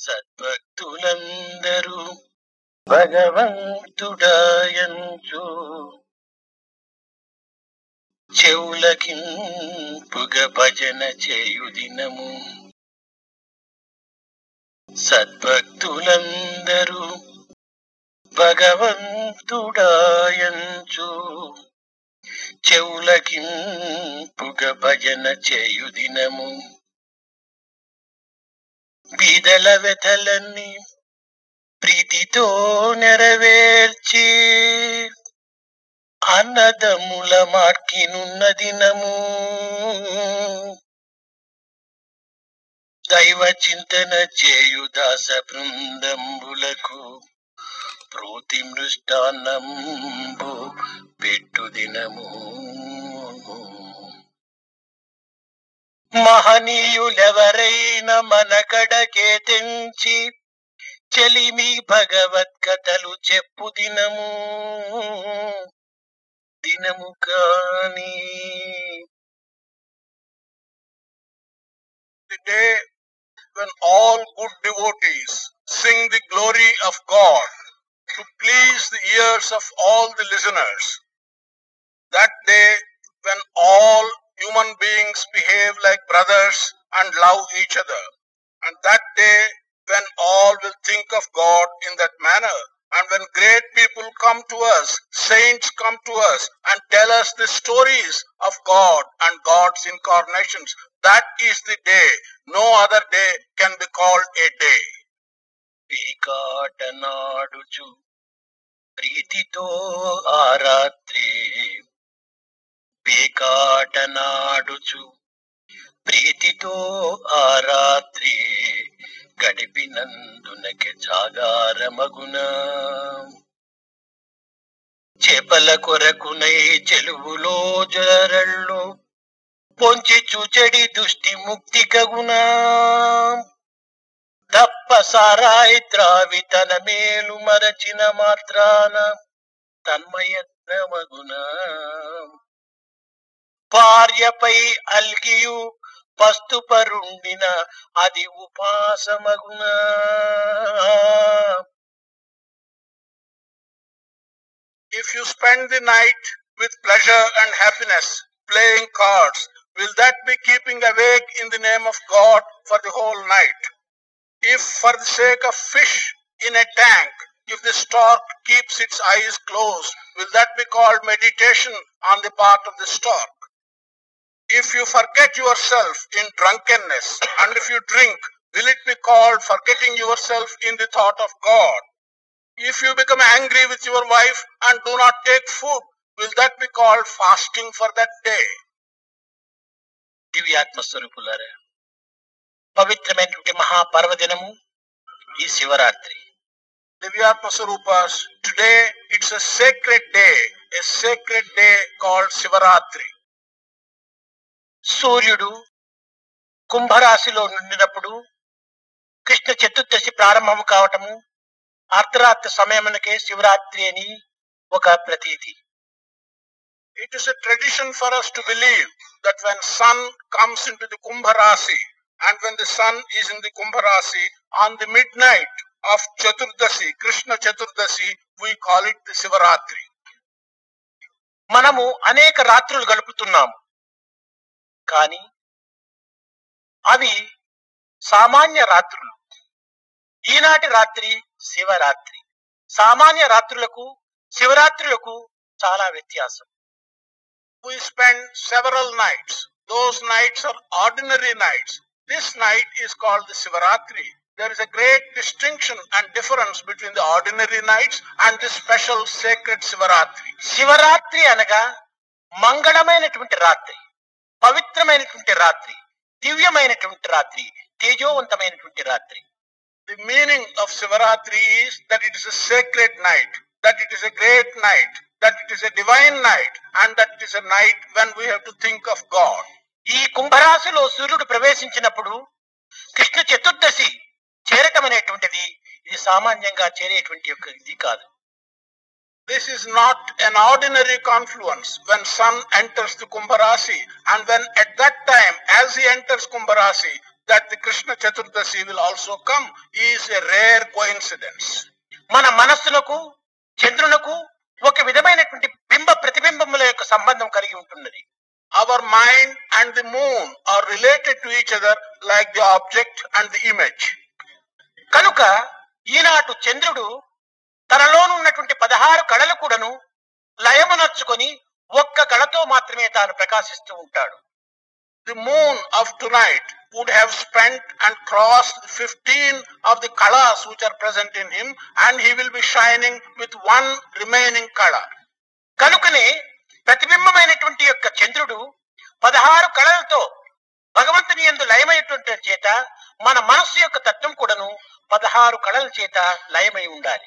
సద్భక్తులందరూ భగవంతుడాయంచు. చెవులకింపుగ భజన చేయుదినము సద్భక్తులందరూ భగవంతుడాయంచు. చెవులకింపుగ భజన చేయుదినము బీదల వ్యథలన్నీ ప్రీతితో నెరవేర్చి అన్నదమ్ముల మార్కినున్న దినము దైవ చింతన చేయు దాస బృందంబులకు ప్రోతి మృష్టాన్నంబు పెట్టు దినము. మహనీయులెవరైనా మన కడకే తెంచి చెలిమి భగవద్గతలు చెప్పు దినము దినము కాని the day when all good devotees sing the glory of God to please the ears of all the listeners. That day when all human beings behave like brothers and love each other. And that day when all will think of God in that manner. And when great people come to us, saints come to us and tell us the stories of God and God's incarnations, that is the day. No other day can be called a day. పీకాట నాడుచు ప్రీతితో ఆ రాత్రి పేకాటనాడుచు ప్రీతితో ఆ రాత్రి గడిపినందునకి జాగారమగున చేపల కొరకునై చెలువులో జరళ్ళు పొంచి చూచెడి దుష్టి ముక్తి కగునా. తప్ప సారాయి త్రావి తన మేలు మరచిన మాత్రాన తన్మయత్నమగునా. భార్యపై అల్గియు పస్తుపరుండిన అది ఉపాసమగున If you spend the night with pleasure and happiness playing cards, will that be keeping awake in the name of God for the whole night? If for the sake of fish in a tank, if the stork keeps its eyes closed, will that be called meditation on the part of the stork? If you forget yourself in drunkenness and if you drink, will it be called forgetting yourself in the thought of God? If you become angry with your wife and do not take food, will that be called fasting for that day? దివ్యాత్మ స్వరూపులారా పవిత్రమైనటువంటి మహాపర్వదినము ఈ Shivaratri Divyatma Sarupas, today it's a sacred day, a sacred day called Sivaratri. సూర్యుడు కుంభరాశిలో నుండినప్పుడు కృష్ణ చతుర్దశి ప్రారంభము కావటము అర్ధరాత్రి సమయమునకే శివరాత్రి అని ఒక ప్రతీతి. It is tradition for us to believe that when sun comes into the Kumbharashi and when the sun is in the Kumbharashi on the midnight of Chaturdashi Krishna Chaturdashi we call it the Shivaratri. మనము అనేక రాత్రులు గడుపుతున్నాము. కానీ అవి సామాన్య రాత్రులు ఈనాటి రాత్రి శివరాత్రి సామాన్య రాత్రులకు శివరాత్రులకు చాలా వ్యత్యాసం We spend several nights. Those nights are ordinary nights. This night is called the Sivaratri. There is a great distinction and difference between the ordinary nights and the special sacred Sivaratri. Shivaratri అనగా మంగళమైనటువంటి రాత్రి పవిత్రమైనటువంటి రాత్రి దివ్యమైనటువంటి రాత్రి తేజోవంతమైనటువంటి రాత్రి meaning of Sivaratri is that it is a sacred night, that it is a great night, that it is a divine night, and that it is a night when we have to think of God. ఈ కుంభరాశిలో సూర్యుడు ప్రవేశించినప్పుడు కృష్ణ చతుర్దశి చేరటం అనేటువంటిది ఇది సామాన్యంగా చేరేటువంటి యొక్క ఇది కాదు This is not an ordinary confluence when sun enters the Kumbh Rasi and when at that time as he enters Kumbh Rasi that the Krishna Chaturdasi will also come is a rare coincidence. మన మనస్సునకు చంద్రునకు ఒక విధమైనటువంటి బింబ ప్రతిబింబముల యొక్క సంబంధం కలిగి ఉంటున్నది Our mind and the moon are related to each other like the object and the image. కనుక ఈనాటు చంద్రుడు తనలోనున్నటువంటి పదహారు కళలు కూడాను లయమునర్చుకొని ఒక్క కళతో మాత్రమే తాను ప్రకాశిస్తూ ఉంటాడు. The moon of tonight would have spend and cross fifteen of the kalas which are present in him and he will be shining with one remaining kala కనుకనే ప్రతిబింబమైనటువంటి యొక్క చంద్రుడు పదహారు కళలతో భగవంతుని ఎందు లయమైనటువంటి చేత మన మనస్సు యొక్క తత్వం కూడాను పదహారు కళల చేత లయమై ఉండాలి.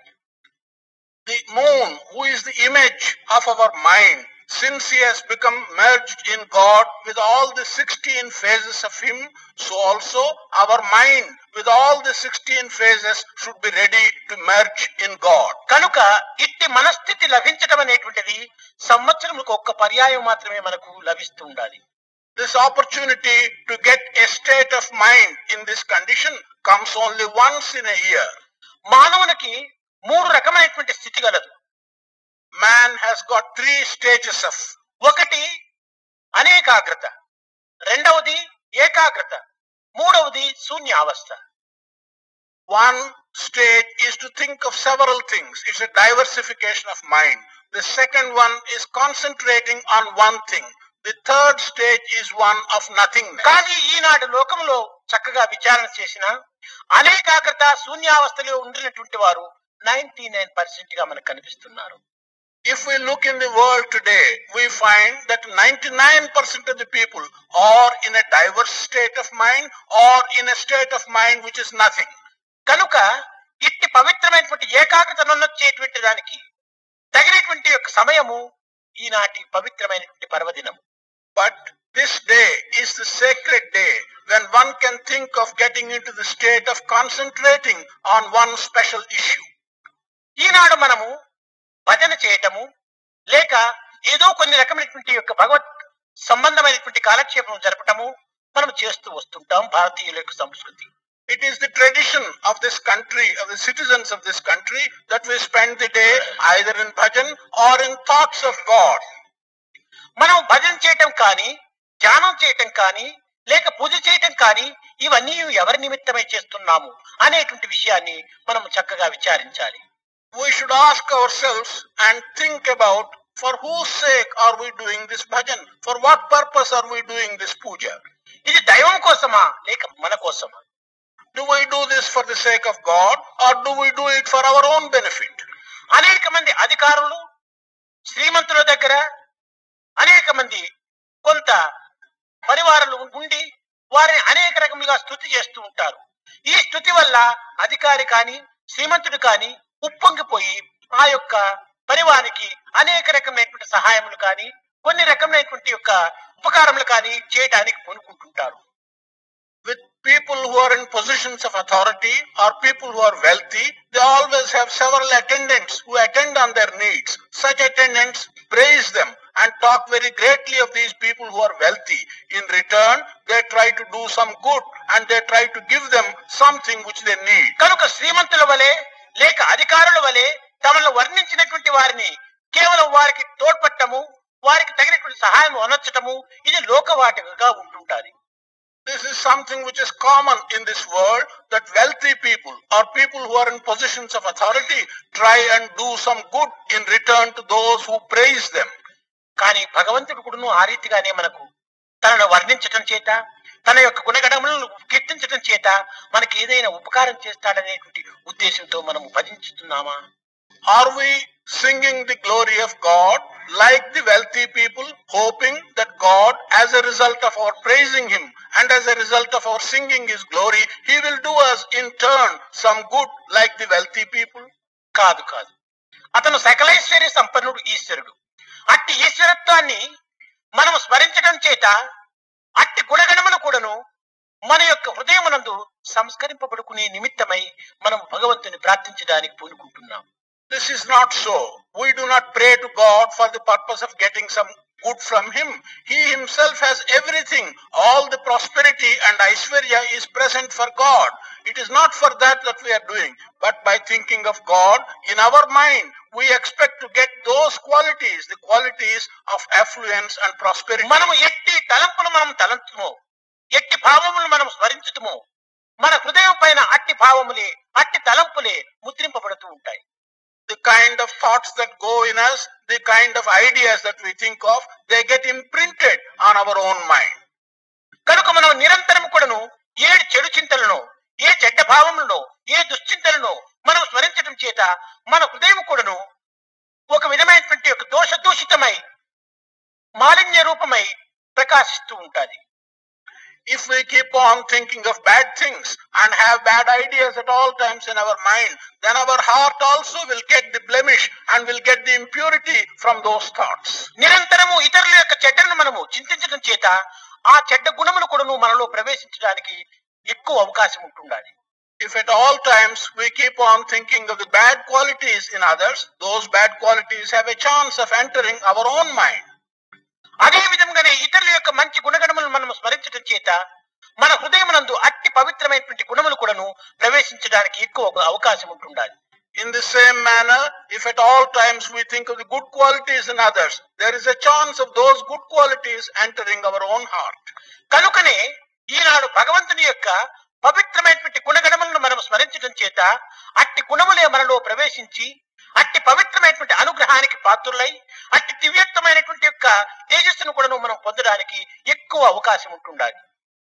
The moon, who is the image of our mind, since he has become merged in God with all the 16 phases of him, so also our mind with all the 16 phases should be ready to merge in God. కనుక ఇట్టి మనస్థితి లభించడం అనేటువంటిది సంవత్సరములకు ఒక్క పర్యాయం మాత్రమే మనకు లభిస్తూ ఉండాలి This opportunity to get a state of mind in this condition comes only once in a year. మానవునికి మూడు రకమైనటువంటి స్థితి కలదు man has got three stages of ఒకటి అనేకాగ్రత రెండవది ఏకాగ్రత మూడవది శూన్య అవస్థ one stage is to think of several things it's a diversification of mind the second one is concentrating on one thing the third stage is one of nothing కానీ ఈనాడు లోకంలో చక్కగా విచారణ చేసిన అనేకాగ్రత శూన్యావస్థలో ఉండినటువంటి వారు నైన్టీ నైన్ పర్సెంట్గా మనకు కనిపిస్తున్నారు if we look in the world today we find that ninety nine percent of the people are in diverse state of mind or in state of mind which is nothing కనుక ఇట్టి పవిత్రమైనటువంటి ఏకాగ్రతను దానికి తగినటువంటి యొక్క సమయము ఈనాటి పవిత్రమైనటువంటి పర్వదినం but this day is the sacred day when one can think of getting into the state of concentrating on one special issue ఈనాడు మనము భజన చేయటము లేక ఏదో కొన్ని రకమైనటువంటి యొక్క భగవత్ సంబంధమైనటువంటి కాలక్షేపం జరపటము మనం చేస్తూ వస్తుంటాం భారతీయుల యొక్క సంస్కృతి It is the tradition of this country, of the citizens of this country, that we spend the day either in bhajan or in thoughts of God. మనం భజన చేయటం కానీ ధ్యానం చేయటం కానీ లేక పూజ చేయటం కానీ ఇవన్నీ ఎవరి నిమిత్తమై చేస్తున్నాము అనేటువంటి విషయాన్ని మనం చక్కగా విచారించాలి we should ask ourselves and think about for whose sake are we doing this bhajan? For what purpose are we doing this puja? ఇది దైవం కోసమా లేక మన కోసమా do why do this for the sake of God or do we do it for our own benefit అనేక మంది అధికారులు శ్రీమంతుల దగ్గర అనేక మంది కొంత పరివారాలు ఉండి వారిని అనేక రకములుగా స్థుతి చేస్తూ ఉంటారు ఈ స్థుతి వల్ల అధికారి కానీ శ్రీమంతుడు కానీ ఉప్పొంగిపోయి ఆ యొక్క పరివానికి అనేక రకమైనటువంటి సహాయములు కానీ కొన్ని రకమైనటువంటి యొక్క ఉపకారములు కానీ చేయడానికి పూనుకుంటుంటారు. With people who are in positions of authority or people who are wealthy they always have several attendants who attend on their needs such attendants praise them and talk very greatly of these people who are wealthy in return they try to do some good and they try to give them something which they need కనుక శ్రీమంతుల వలె లేక అధికారుల వలె తమను వర్ణించినటువంటి వారిని కేవలం వారికి తోడ్పట్టము వారికి తగినటువంటి సహాయం అనొచ్చటము ఇది లోకవాటికగా ఉంటుంటారు This is something which is common in this world that wealthy people or people who are in positions of authority try and do some good in return to those who praise them. కానీ భగవంతుడు కూడాను ఆ రీతిగానే మనకు తనను వర్ణించటం చేత తన యొక్క గుణగణములను కీర్తించడం చేత మనకి ఏదైనా ఉపకారం చేస్తాడనేటువంటి ఉద్దేశంతో మనం భజించుతున్నామా? Are we singing the glory of God like the wealthy people hoping that God as a result of our praising him and as a result of our singing his glory he will do us in turn some good like the wealthy people కాదు కాదు. అతను సకలైశ్వర్య సంపన్నుడు ఈశ్వరుడు. అట్టి ఈశ్వరత్వాన్ని మనం స్మరించడం చేత అట్టి గుణగణములు కూడాను మన యొక్క హృదయమునందు సంస్కరింపబడుకునే నిమిత్తమై మనం భగవంతుని ప్రార్థించడానికి పూనుకుంటున్నాం This is not so. We do not pray to God for the purpose of getting some good from him. He himself has everything. All the prosperity and Aishwarya is present for God. It is not for that that we are doing, but by thinking of God in our mind, we expect to get those qualities, the qualities of affluence and prosperity. మనము ఎట్టి తలంపులు మనం తలంతుము ఎట్టి భావములు మనం స్మరించుతుము మన హృదయం పైన అట్టి భావములే అట్టి తలంపులే ముద్రింపబడుతూ ఉంటాయి the kind of thoughts that go in us, the kind of ideas that we think of, they get imprinted on our own mind. కనుక మనం నిరంతరం కూడాను ఏ చెడు చింతలను ఏ చెడ్డ భావములను ఏ దుశ్చింతలను మనం స్మరించడం చేత మన హృదయం కూడాను ఒక విధమైనటువంటి ఒక దోష దూషితమై మాలిన్య రూపమై ప్రకాశిస్తూ ఉంటుంది If we keep on thinking of bad things and have bad ideas at all times in our mind, then our heart also will get the blemish and will get the impurity from those thoughts. నిరంతరము ఇతరుల యొక్క చెడ్డను మనము చింతించడం చేత ఆ చెడ్డ గుణములు కూడాను మనలో ప్రవేశించడానికి ఎక్కువ అవకాశం ఉంటుండాలి If at all times we keep on thinking of the bad qualities in others, those bad qualities have a chance of entering our own mind. అదే విధంగానే ఇతరుల యొక్క మంచి గుణగణములను మనం స్మరించడం చేత మన హృదయమునందు అట్టి పవిత్రమైనటువంటి గుణములు కూడాను ప్రవేశించడానికి ఎక్కువ అవకాశం ఉంటుండాలి In the same manner, if at all times we think of the good qualities in others, there is a chance of those good qualities entering our own heart. కనుకనే ఈనాడు భగవంతుని యొక్క పవిత్రమైనటువంటి గుణగణములను మనం స్మరించడం చేత అట్టి గుణములే మనలో ప్రవేశించి అట్టి పవిత్రమైనటువంటి అనుగ్రహానికి పాత్రులై అట్టి దివ్యత్వమైనటువంటి యొక్క తేజస్సును కూడా మనం పొందడానికి ఎక్కువ అవకాశం ఉంటుండాలి.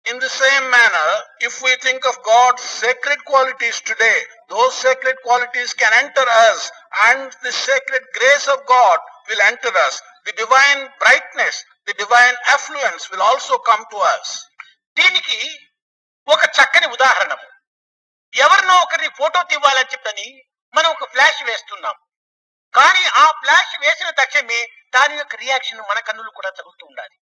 In the same manner if we think of God secret qualities today those secret qualities can enter us and the secret grace of God will enter us the divine brightness the divine affluence will also come to us దీనికి ఒక చక్కని ఉదాహరణము. ఎవరినో ఒకరిని photo తివ్వాలని చెప్పని మనం ఒక flash వేస్తున్నాం. కానీ ఆ ఫ్లాష్ వేసిన తక్షణమే దాని యొక్క రియాక్షన్ మన కన్నులు కూడా తగులుతూ ఉండాలి.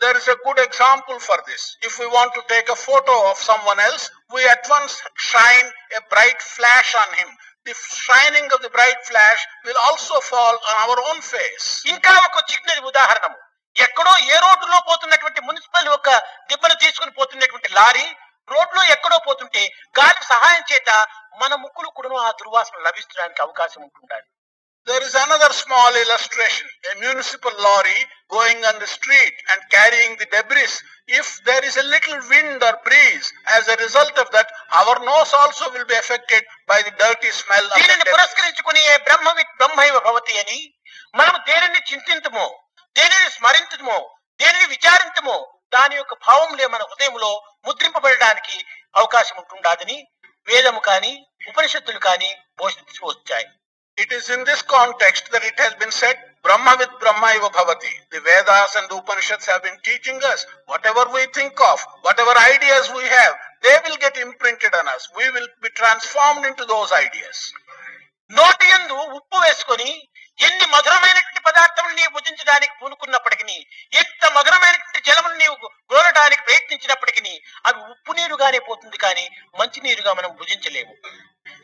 There is a good example for this if you want take a photo of someone else we advance shine a bright flash on him the shining of the bright flash will also fall on our own face ఇంకా ఒక చిన్న ఉదాహరణము. ఎక్కడో ఏ రోడ్డులో పోతున్నటువంటి municipal ఒక దిబ్బను తీసుకుని పోతున్నటువంటి lorry రోడ్లో ఎక్కడో పోతుంటే గాలి సహాయం చేత మన ముక్కులు కూడా ఆ దుర్వాసన లభించడానికి అవకాశం ఉంటుండాలి There is another small illustration. A municipal lorry going on the street and carrying the debris. If there is a little wind or breeze, as a result of that, our nose also will be affected by the dirty smell of దీనిని. పురస్కరించుకుని ఏ బ్రహ్మవిత్ బ్రహ్మైవ భవతి అని మనం దేనిని చింతింతమో దేనిని స్మరించమో దేనిని విచారించమో దాని యొక్క భావములే మన హృదయంలో ముద్రింపబడడానికి అవకాశం ఉంటుండదని వేదము కాని ఉపనిషత్తులు కాని పోషించి వచ్చాయి. It is in this context that it has been said Brahma with Brahma ఇవ భవతి the Vedas and Upanishads have been teaching us whatever we think of whatever ideas we have they will get imprinted on us we will be transformed in those ideas నోటి ఎందు ఉప్పు వేసుకొని ఎన్ని మధురమైనటువంటి పదార్థములు నీవు భుజించడానికి పూనుకున్నప్పటికీ ఎంత మధురమైనటువంటి జలములు నీవు గోరడానికి ప్రయత్నించినప్పటికీ అవి ఉప్పు నీరుగానే పోతుంది కానీ మంచి నీరుగా మనం భుజించలేము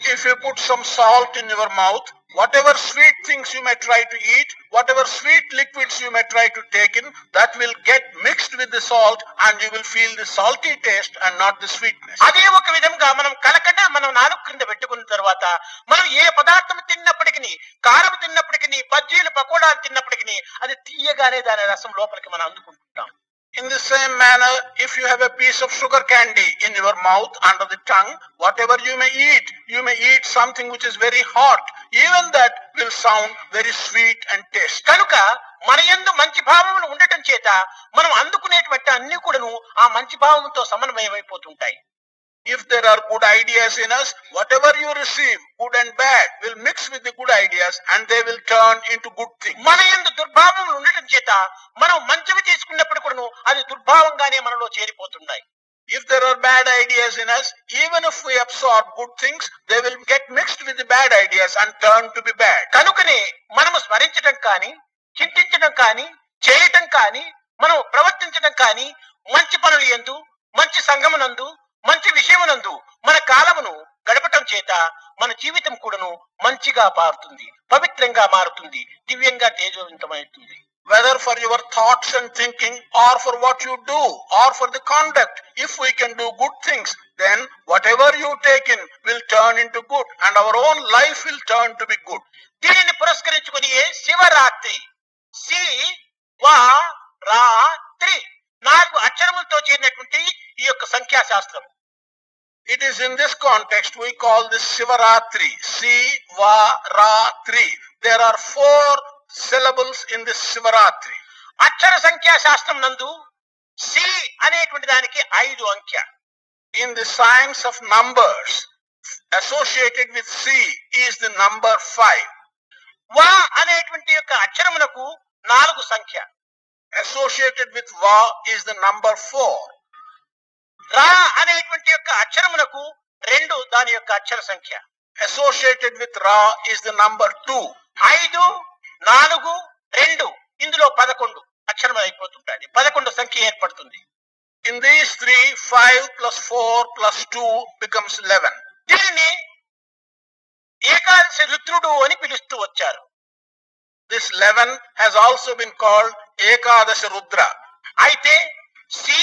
If you put some salt in your mouth, whatever sweet things you may try to eat, whatever sweet liquids you may try to take in, that will get mixed with the salt and you will feel the salty taste and not the sweetness. అదే ఒక విధంగా మనం కలకట మనం నాలుగు క్రింద పెట్టుకున్న తర్వాత మనం ఏ పదార్థం తిన్నప్పటికీ కారం తిన్నప్పటికీ తిని బజ్జీలు పకోడాలు తిన్నప్పటికీ అది తీయగానే దాని రసం లోపలికి మనం అందుకుంటుంటాం in the same manner if you have a piece of sugar candy in your mouth under the tongue whatever you may eat you may eat something which is very hot even that will sound very sweet and taste కనుక మన ఎందు మంచి భావములు ఉండటం చేత మనం అందుకునేటువంటి అన్ని కూడాను ఆ మంచి భావంతో సమన్వయం If there are good ideas in us, whatever you receive, good and bad, will mix with the good ideas and they will turn into good things. మన యందు దుర్భావములు ఉండటం చేత మనం మంచివి తీసుకున్నప్పుడు కూడాను అది దుర్భావంగానే మనలో చేరిపోతున్నాయి If there are bad ideas in us, even if we absorb good things, they will get mixed with the bad ideas and turn to be bad. కనుకనే మనము స్మరించడం కానీ చింతించడం కానీ చేయటం కానీ మనం ప్రవర్తించడం కానీ మంచి పనులు ఎందు మంచి సంగమునందు మంచి విషయమునందు మన కాలమును గడపటం చేత మన జీవితం కూడాను మంచిగా మారుతుంది పవిత్రంగా మారుతుంది దివ్యంగా తేజవంతమవుతుంది. Whether for your thoughts and thinking or for what you do or for the conduct if we can do good things then whatever you take in will turn into good and our own life will turn to be good దీనిని పురస్కరించుకుని Shivaratri? C వా రాత్రి నాలుగు అక్షరములతో చేరినటువంటి ఈ యొక్క సంఖ్యాశాస్త్రం It is in this context we call this Shivaratri. Sivaratri. There are four syllables in this Shivaratri. అక్షర సంఖ్యాశాస్త్రం నందు C అనేటువంటి దానికి ఐదు అంకె In the science of numbers, associated with C is the number five. వా అనేటువంటి యొక్క అక్షరమునకు నాలుగు సంఖ్య Associated with Va is the number four. రా అనేటువంటి యొక్క అక్షరమునకు రెండు దాని యొక్క అక్షర సంఖ్య. Associated with ra is the number two ఐదు నాలుగు రెండు. ఇందులో పదకొండు అక్షరం అయిపోతుంటాయి. పదకొండు సంఖ్య ఏర్పడుతుంది. In these three five plus four plus two becomes eleven దీనిని ఏకాదశి రుద్రుడు అని పిలుస్తూ వచ్చారు. This eleven has also been called Ekadasha Rudra. అయితే సి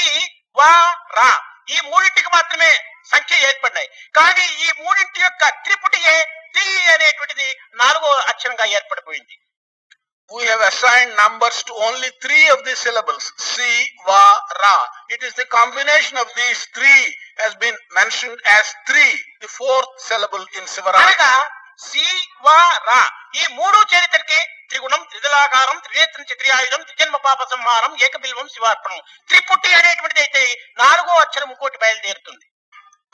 వా రా ఈ మూడింటికి మాత్రమే సంఖ్య ఏర్పడినాయి కానీ ఈ మూడింటి యొక్క త్రిపుటియే త్రి అనేటువంటిది నాలుగో అక్షరంగా ఏర్పడిపోయింది We have assigned numbers to only three of these syllables. Si, Va, Ra. It is the combination of these three has been mentioned as three, the fourth syllable in Sivaratri. అనగా సి వా రా ఈ మూడు చేరితనికి త్రిగుణం త్రిదలాకారం త్రినేత్రం చక్రియాయుధం త్రిజన్మ పాప సంహారం ఏకబిల్వం శివార్పణం త్రిపుట్టి అనేటువంటిది అయితే నాలుగో అక్షరం ఇంకోటి బయలుదేరుతుంది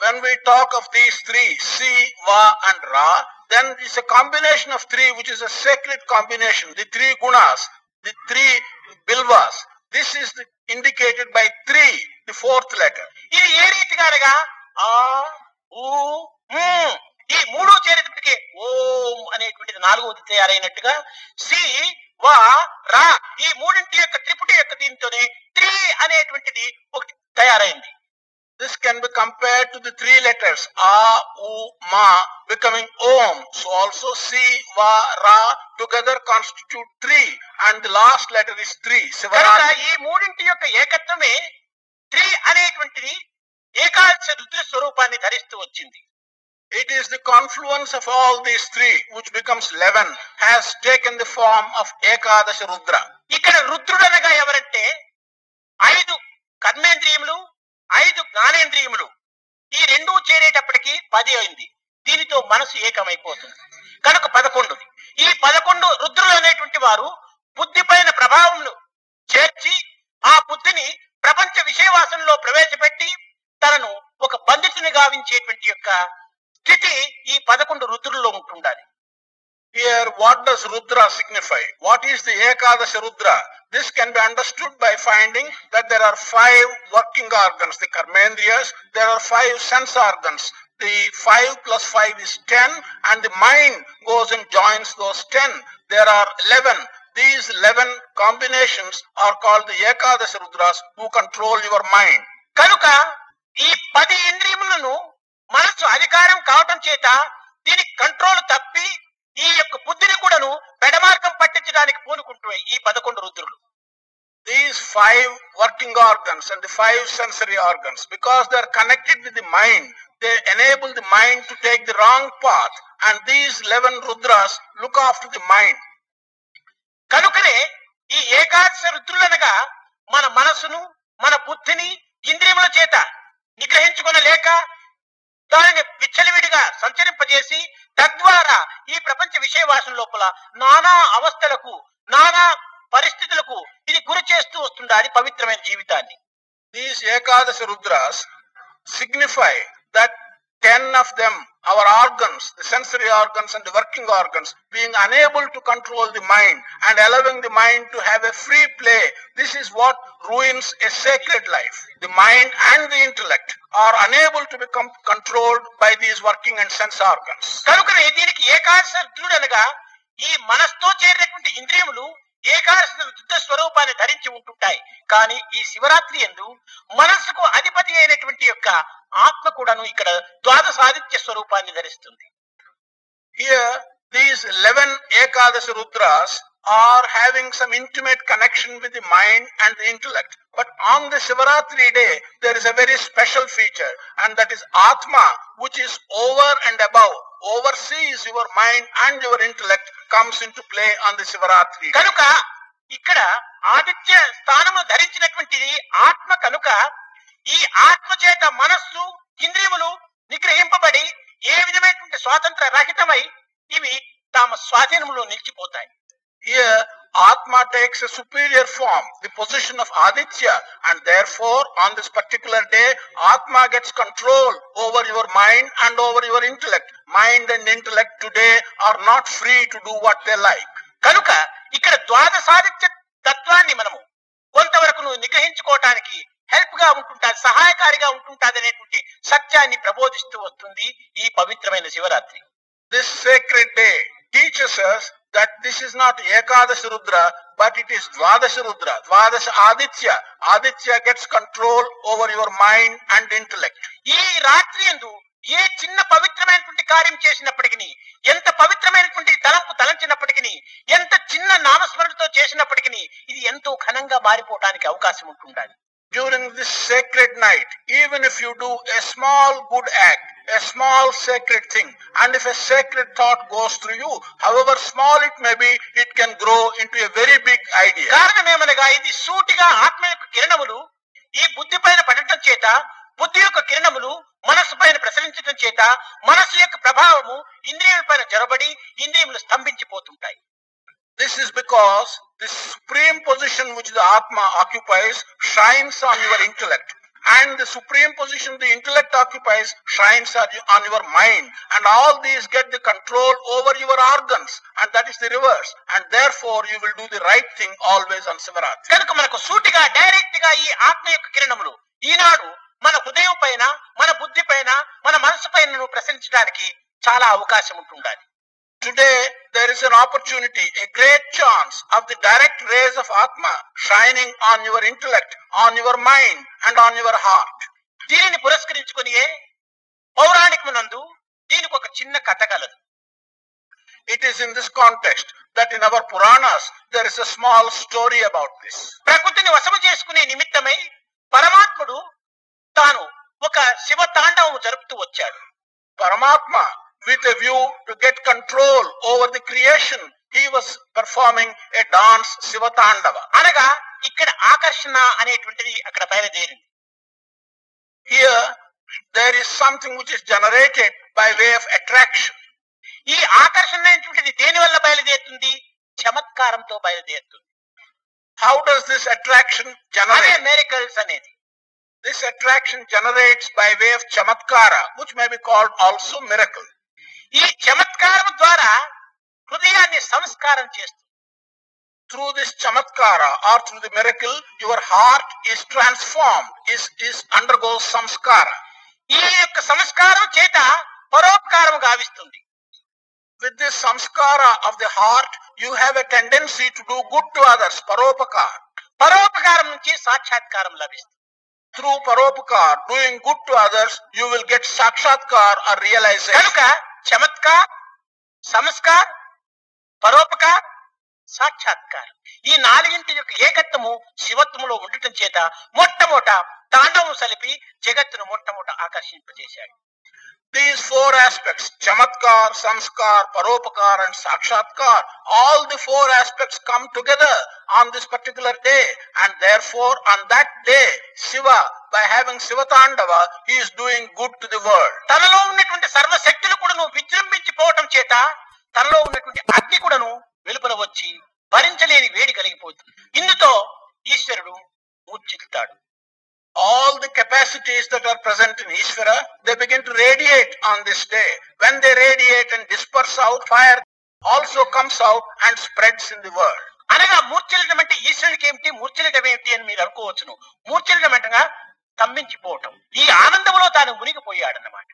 When we talk of these three, Si, Va and Ra, then it's a combination of three which is a sacred combination. The three gunas, the three bilvas. This is the- indicated by three, the fourth letter. ఇది ఏ రీతిగా అనగా ఆ ఊ మ్. ఈ మూడు చేరేటప్పటికి ఓం అనేటువంటిది నాలుగవది తయారైనట్టుగా C వా రా ఈ మూడింటి యొక్క త్రిపుటి యొక్క దీంతోనే త్రి అనేటువంటిది ఒకటి తయారైంది This can be compared to the three letters A, U, Ma becoming Om. So also Si, Va, Ra together constitute three and the last letter is three. కనుక. ఈ మూడింటి యొక్క ఏకత్వమే త్రి అనేటువంటిది ఏకాదశ రుద్ర స్వరూపాన్ని ధరిస్తూ వచ్చింది It is the confluence of all these three which becomes eleven has taken the form of Ekadasha Rudra. ఇక్కడ రుద్రుడు అనగా ఎవరంటే ఐదు కర్మేంద్రియములు ఐదు జ్ఞానేంద్రియములు. ఈ రెండు చేరేటప్పటికి పది అయింది. దీనితో మనసు ఏకమైపోతుంది. కనుక పదకొండు. ఈ పదకొండు రుద్రులు అనేటువంటి వారు బుద్ధి పైన ప్రభావమును చేర్చి ఆ బుద్ధిని ప్రపంచ విషయవాసనలో ప్రవేశపెట్టి తనను ఒక పండితుని గావించేటువంటి యొక్క స్థితి ఈ పదకొండు రుద్రుల్లో ఉంటుండాలి Here, what does Rudra signify? What is the Ekadasha Rudra? This can be understood by finding that there are five working organs, the Karmendriyas, there are five sense organs. The five plus five is ten, and the mind goes and joins those ten. There are eleven. These eleven combinations are called the Ekadasha Rudras who control your mind. కనుక ఈ పది ఇంద్రియములను మనసు అధికారం కావటం చేత దీనికి control తప్పి ఈ యొక్క బుద్ధిని కూడాను పెడమార్గం పట్టించడానికి పూనుకుంటున్నాయి ఈ పదకొండు రుద్రులు these five working organs and the five sensory organs, because they are connected with the mind, they enable the mind to take the wrong path. And these 11 Rudras look after the mind. కనుకనే ఈ ఏకాదశ రుద్రులనగా మన మనసును మన బుద్ధిని ఇంద్రియముల చేత నిగ్రహించుకొనలేక దానిని విచ్చలివిడిగా సంచరింపజేసి తద్వారా ఈ ప్రపంచ విషయవాసం లోపల నానా అవస్థలకు నానా పరిస్థితులకు ఇది గురి చేస్తూ వస్తుండాలి పవిత్రమైన జీవితాన్ని. These Ekadasha Rudras signify that 10 of them, our organs, the sensory organs and the working organs, being unable to control the mind and allowing the mind to have a free play, this is what ruins a sacred life. The mind and the intellect are unable to become controlled by these working and sense organs. కనుకనే దీనికి ఏకాదశ రుద్రుడు అనగా ఈ మనస్తో చేరినటువంటి ఇంద్రియములు ఏకాదశి యుద్ధ స్వరూపాన్ని ధరించి ఉంటుంటాయి. కానీ ఈ శివరాత్రి ఎందు మనస్సుకు అధిపతి అయినటువంటి యొక్క ఆత్మ కూడాను ఇక్కడ ద్వాదశాదిత్య స్వరూపాన్ని ధరిస్తుంది. These eleven Ekadasha Rudras are having some intimate connection with the mind and the intellect but on the Shivaratri day there is a very special feature and that is atma which is over and above oversees your mind and your intellect comes into play on the Shivaratri కనుక ఇక్కడ ఆదిత్య స్థానము ధరించినటువంటిది ఆత్మ కనుక ఈ ఆత్మ చేత మనస్సు ఇంద్రియములు నిగ్రహింపబడి ఏ విధమైనటువంటి స్వాతంత్ర రహితమై ఇవి తమ స్వాధీనంలో నిలిచిపోతాయి. Here, Atma takes a superior form, the position of Aditya, and therefore, on this particular day, Atma gets control over your mind and over your intellect. Mind and intellect today are not free to do what they like. కనుక ఇక్కడ ద్వాదశాదిత్య తత్వాన్ని మనము కొంతవరకు నువ్వు నిగ్రహించుకోవటానికి హెల్ప్గా ఉంటుంటాది సహాయకారిగా ఉంటుంటాది అనేటువంటి సత్యాన్ని ప్రబోధిస్తూ వస్తుంది ఈ పవిత్రమైన Shivaratri this sacred day teachers that this is not Ekadash Rudra, but it is Dvadash Rudra, Dvadash Aditya. Aditya gets control over your mind and intellect. ఈ రాత్రి ఎందు ఏ చిన్న పవిత్రమైనటువంటి కార్యం చేసినప్పటికీ ఎంత పవిత్రమైనటువంటి తలంపు తలంచినప్పటికీ ఎంత చిన్న నామస్మరణతో చేసినప్పటికీ ఇది ఎంతో ఘనంగా మారిపోవడానికి అవకాశం ఉంటుండాలి during this sacred night, even if you do a small good act, a small sacred thing, and if a sacred thought goes through you, however small it may be, it can grow into a very big idea. కారణమేమనగా ఇది సూటిగా ఆత్మ యొక్క కిరణములు ఈ బుద్ధి పైన పడటం చేత బుద్ధి యొక్క కిరణములు మనస్సు పైన ప్రసరించడం చేత మనస్సు యొక్క ప్రభావము ఇంద్రియముల పైన జొరబడి ఇంద్రియములు స్తంభించిపోతుంటాయి This is because the supreme position which the Atma occupies shines on your intellect. And the supreme position the intellect occupies shines on you- on your mind. And all these get the control over your organs. And that is the reverse. And therefore you will do the right thing always on Sivaratri. కనుక మనకు సూటిగా డైరెక్ట్గా ఈ ఆత్మ యొక్క కిరణములు ఈనాడు మన హృదయం పైన మన బుద్ధి పైన మన మనసు పైన ప్రసరించడానికి చాలా అవకాశం ఉంటుండాలి today there is an opportunity a great chance of the direct rays of atma shining on your intellect on your mind and on your heart దీనిని పురస్కరించుకుని పౌరాణికమునందు దీనికి ఒక చిన్న కథ కలదు. It is in this context that in our Puranas there is a small story about this ప్రకృతిని వసము చేసుకునే నిమిత్తమై పరమాత్ముడు తాను ఒక శివ తాండవం జరుపుతూ వచ్చాడు. పరమాత్మ with a view to get control over the creation, he was performing a dance Sivatandava. అనగా ఇక్కడ ఆకర్షణ అనేటువంటిది అక్కడ బయలుదేరింది Here there is something which is generated by way of attraction. ఈ ఆకర్షణ అనేటువంటిది దేని వల్ల బయలుదేరుతుంది చమత్కారంతో బయలుదేరుతుంది How does this attraction అదే generate? మెరికల్స్ అనేది This attraction generates by way of chamatkara, which may be called also miracle. ఈ చమత్కారం ద్వారా హృదయాన్ని సంస్కారం చేస్తుంది through this chamatkara or through the miracle your heart is transform is is undergo samskara ఈ యొక్క సంస్కారం చేత పరోపకారం గావిస్తుంది with this samskara of the heart you have a tendency to do good to others పరోపకార పరోపకారం నుంచి సాక్షాత్కారం లభిస్తుంది through paropakar doing good to others you will get sakshatkar or realization కనుక చమత్కార్ సంస్కార్ పరోపకార్ సాక్షాత్కారం ఈ నాలుగింటి యొక్క ఏకత్వము శివత్వములో ఉండటం చేత మొట్టమొదట తాండవం సలిపి జగత్తును మొట్టమొదట ఆకర్షింపజేశాడు These four aspects, chamatkar, samskar, paropakar and sakshatkar, all the four aspects come together on this particular day. And therefore, on that day, Shiva, by having Shivatandava he is doing good to the world తనలో ఉన్నటువంటి సర్వశక్తులు కూడా నువ్వు విజృంభించిపోవటం చేత తనలో ఉన్నటువంటి అగ్ని కూడాను వెలుపల వచ్చి భరించలేని వేడి కలిగిపోతుంది ఇందుతో ఈశ్వరుడు మూర్చిల్తాడు all the capacities that are present in Ishvara, they begin to radiate on this day. When they radiate and disperse out, fire also comes out and spreads in the world. అనగా మూర్చలటం అంటే ఈశ్వరుడికి ఏమిటి మూర్చలటం ఏమిటి అని మీరు అనుకోవచ్చును మూర్చలటం అంటగా స్తంభించిపోవటం ఈ ఆనందంలో తాను మునిగిపోయాడన్నమాట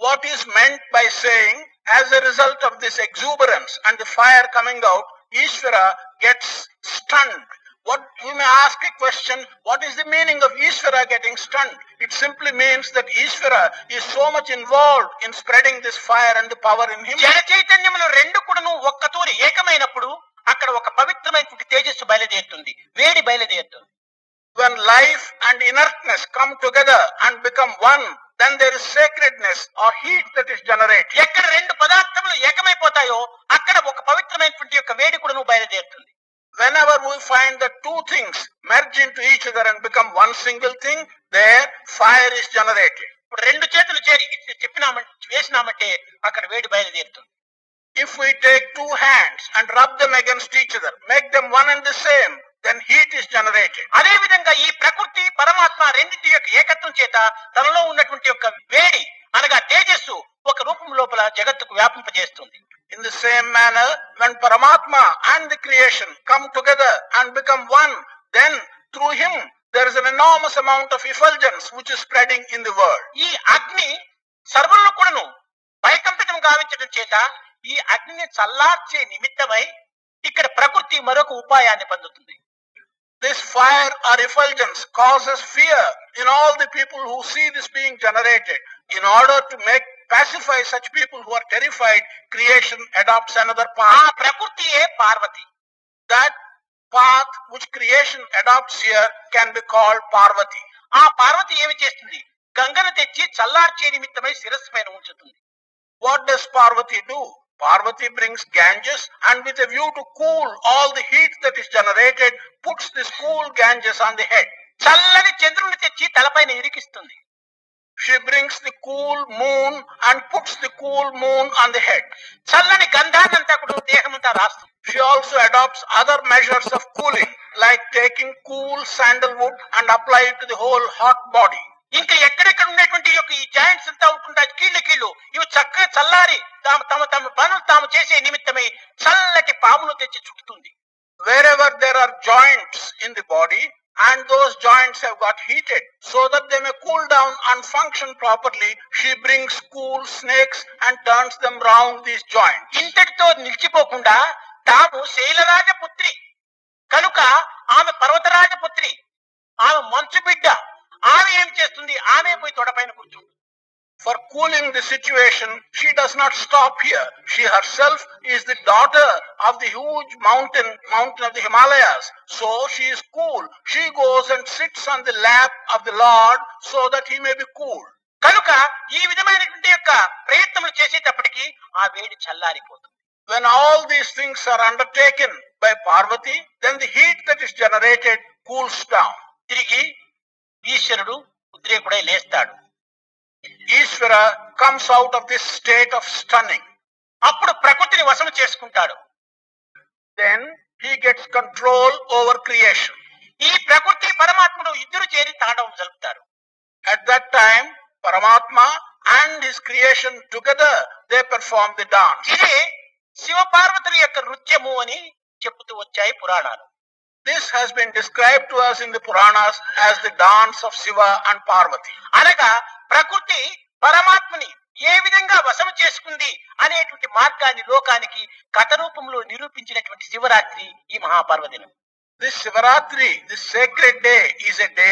What is meant by saying, as a result of this exuberance and the fire coming out, Ishvara gets stunned. What you may ask a question, what is the meaning of Ishvara getting stunned? It simply means that Ishvara is so much involved in spreading this fire and the power in him. జన చైతన్యములు రెండు కూడాను ఒక్కతూరి ఏకమైనప్పుడు అక్కడ ఒక పవిత్రమైనటువంటి తేజస్సు బయలుదేరుతుంది వేడి బయలుదేరుతుంది When life and inertness come together and become one, then there is sacredness or heat that is generated. ఎక్కడ రెండు పదార్థములు ఏకమైపోతాయో అక్కడ ఒక పవిత్రమైనటువంటి యొక్క వేడి కూడా బయలుదేరుతుంది Whenever we find that two things merge into each other and become one single thing, there fire is generated. ఇప్పుడు రెండు చేతులు చేరి చెప్పినామంటే వేసినామంటే అక్కడ వేడి బయలుదేరుతుంది If we take two hands and rub them against each other, make them one and the same, then heat is generated అదే విధంగా ఈ ప్రకృతి పరమాత్మ రెండింటి యొక్క ఏకత్వం చేత తనలో ఉన్నటువంటి యొక్క వేడి అనగా తేజస్సు ఒక రూపం లోపల జగత్తుకు వ్యాపింపజేస్తుంది. In the same manner when Paramatma and the creation come together and become one then through him there is enormous amount of effulgence which is spreading in the world ఈ అగ్ని సర్వంలో కూడాను పైకంపితం గావించడం చేత ఈ అగ్ని చల్లార్చే నిమిత్తమై ఇక్కడ ప్రకృతి మరొక ఉపాయాన్ని పొందుతుంది. This fire or effulgence causes fear in all the people who see this being generated. In order to make pacify such people who are terrified, creation adopts another ఆ path. ప్రకృతియే Parvati That path which creation adopts here can be called Parvati. ఆ పార్వతి ఏమి చేస్తుంది గంగను తెచ్చి చల్లార్చే నిమిత్తమై శిరస్సు పైన ఉంచుతుంది What does Parvati do? Parvati brings Ganges and with a view to cool all the heat that is generated, puts this cool Ganges on the head. చల్లని చంద్రుని తెచ్చి తలపైన ఇరికిస్తుంది She brings the cool moon and puts the cool moon on the head. చల్లని గంధాన్నంతా కూడా దేహమంతా రాస్తుంది She also adopts other measures of cooling, like taking cool sandalwood and apply it to the whole hot body. ఇంకా ఎక్కడెక్కడ ఉండేటువంటి యొక్క ఈ joints ఎంత అవుతుంటా కీళ్ళ కీళ్ళు ఇవి చక్కగా చల్లారి తాము తమ తమ పనులు తాము చేసే నిమిత్తమే చల్లటి పామును తెచ్చి చుట్టుతుంది. Wherever there are joints in the body and those joints have got heated so that they may cool down and function properly she brings cool snakes and turns them round these joint ఇంతటితో నిలిచిపోకుండా తాము శైలరాజ పుత్రి కనుక ఆమె పర్వతరాజ పుత్రి ఆమె మంచు బిడ్డ ఆమె ఏం చేస్తుంది? ఆమె పోయి తొడపైన కూర్చుంది for cooling the situation she does not stop here she herself is the daughter of the huge mountain mountain of the Himalayas so she cool she goes and sits on the lap of the lord so that he may be cool కనుక ఈ విధమైనటువంటి యొక్క ప్రయత్నములు చేసేటప్పటికీ ఆ వేడి చల్లారిపోతుంది. When all these things are undertaken by Parvati then the heat that is generated cools down తిరిగి ఈశ్వరుడు ఉద్రేకుడై లేస్తాడు. Ishwara comes out of this state of stunning అప్పుడు ప్రకృతిని వశం చేసుకుంటాడు. Then he gets control over creation ఈ ప్రకృతి పరమాత్మను ఇద్దరు చేరి తాండవం జరుపుతారు. At that time Paramatma and his creation together they perform the dance ఇది శివపార్వతుల యొక్క నృత్యము అని చెబుతూ వచ్చాయి పురాణాలు. This has been describe to us in the Puranas as the dance of Shiva and Parvati అనగా ప్రకృతి పరమాత్మని ఏ విధంగా వశం చేసుకుంది అనేటువంటి మార్గాన్ని లోకానికి కథ రూపంలో నిరూపించినటువంటి శివరాత్రి ఈ మహాపర్వ this Shivaratri this sacred day is a day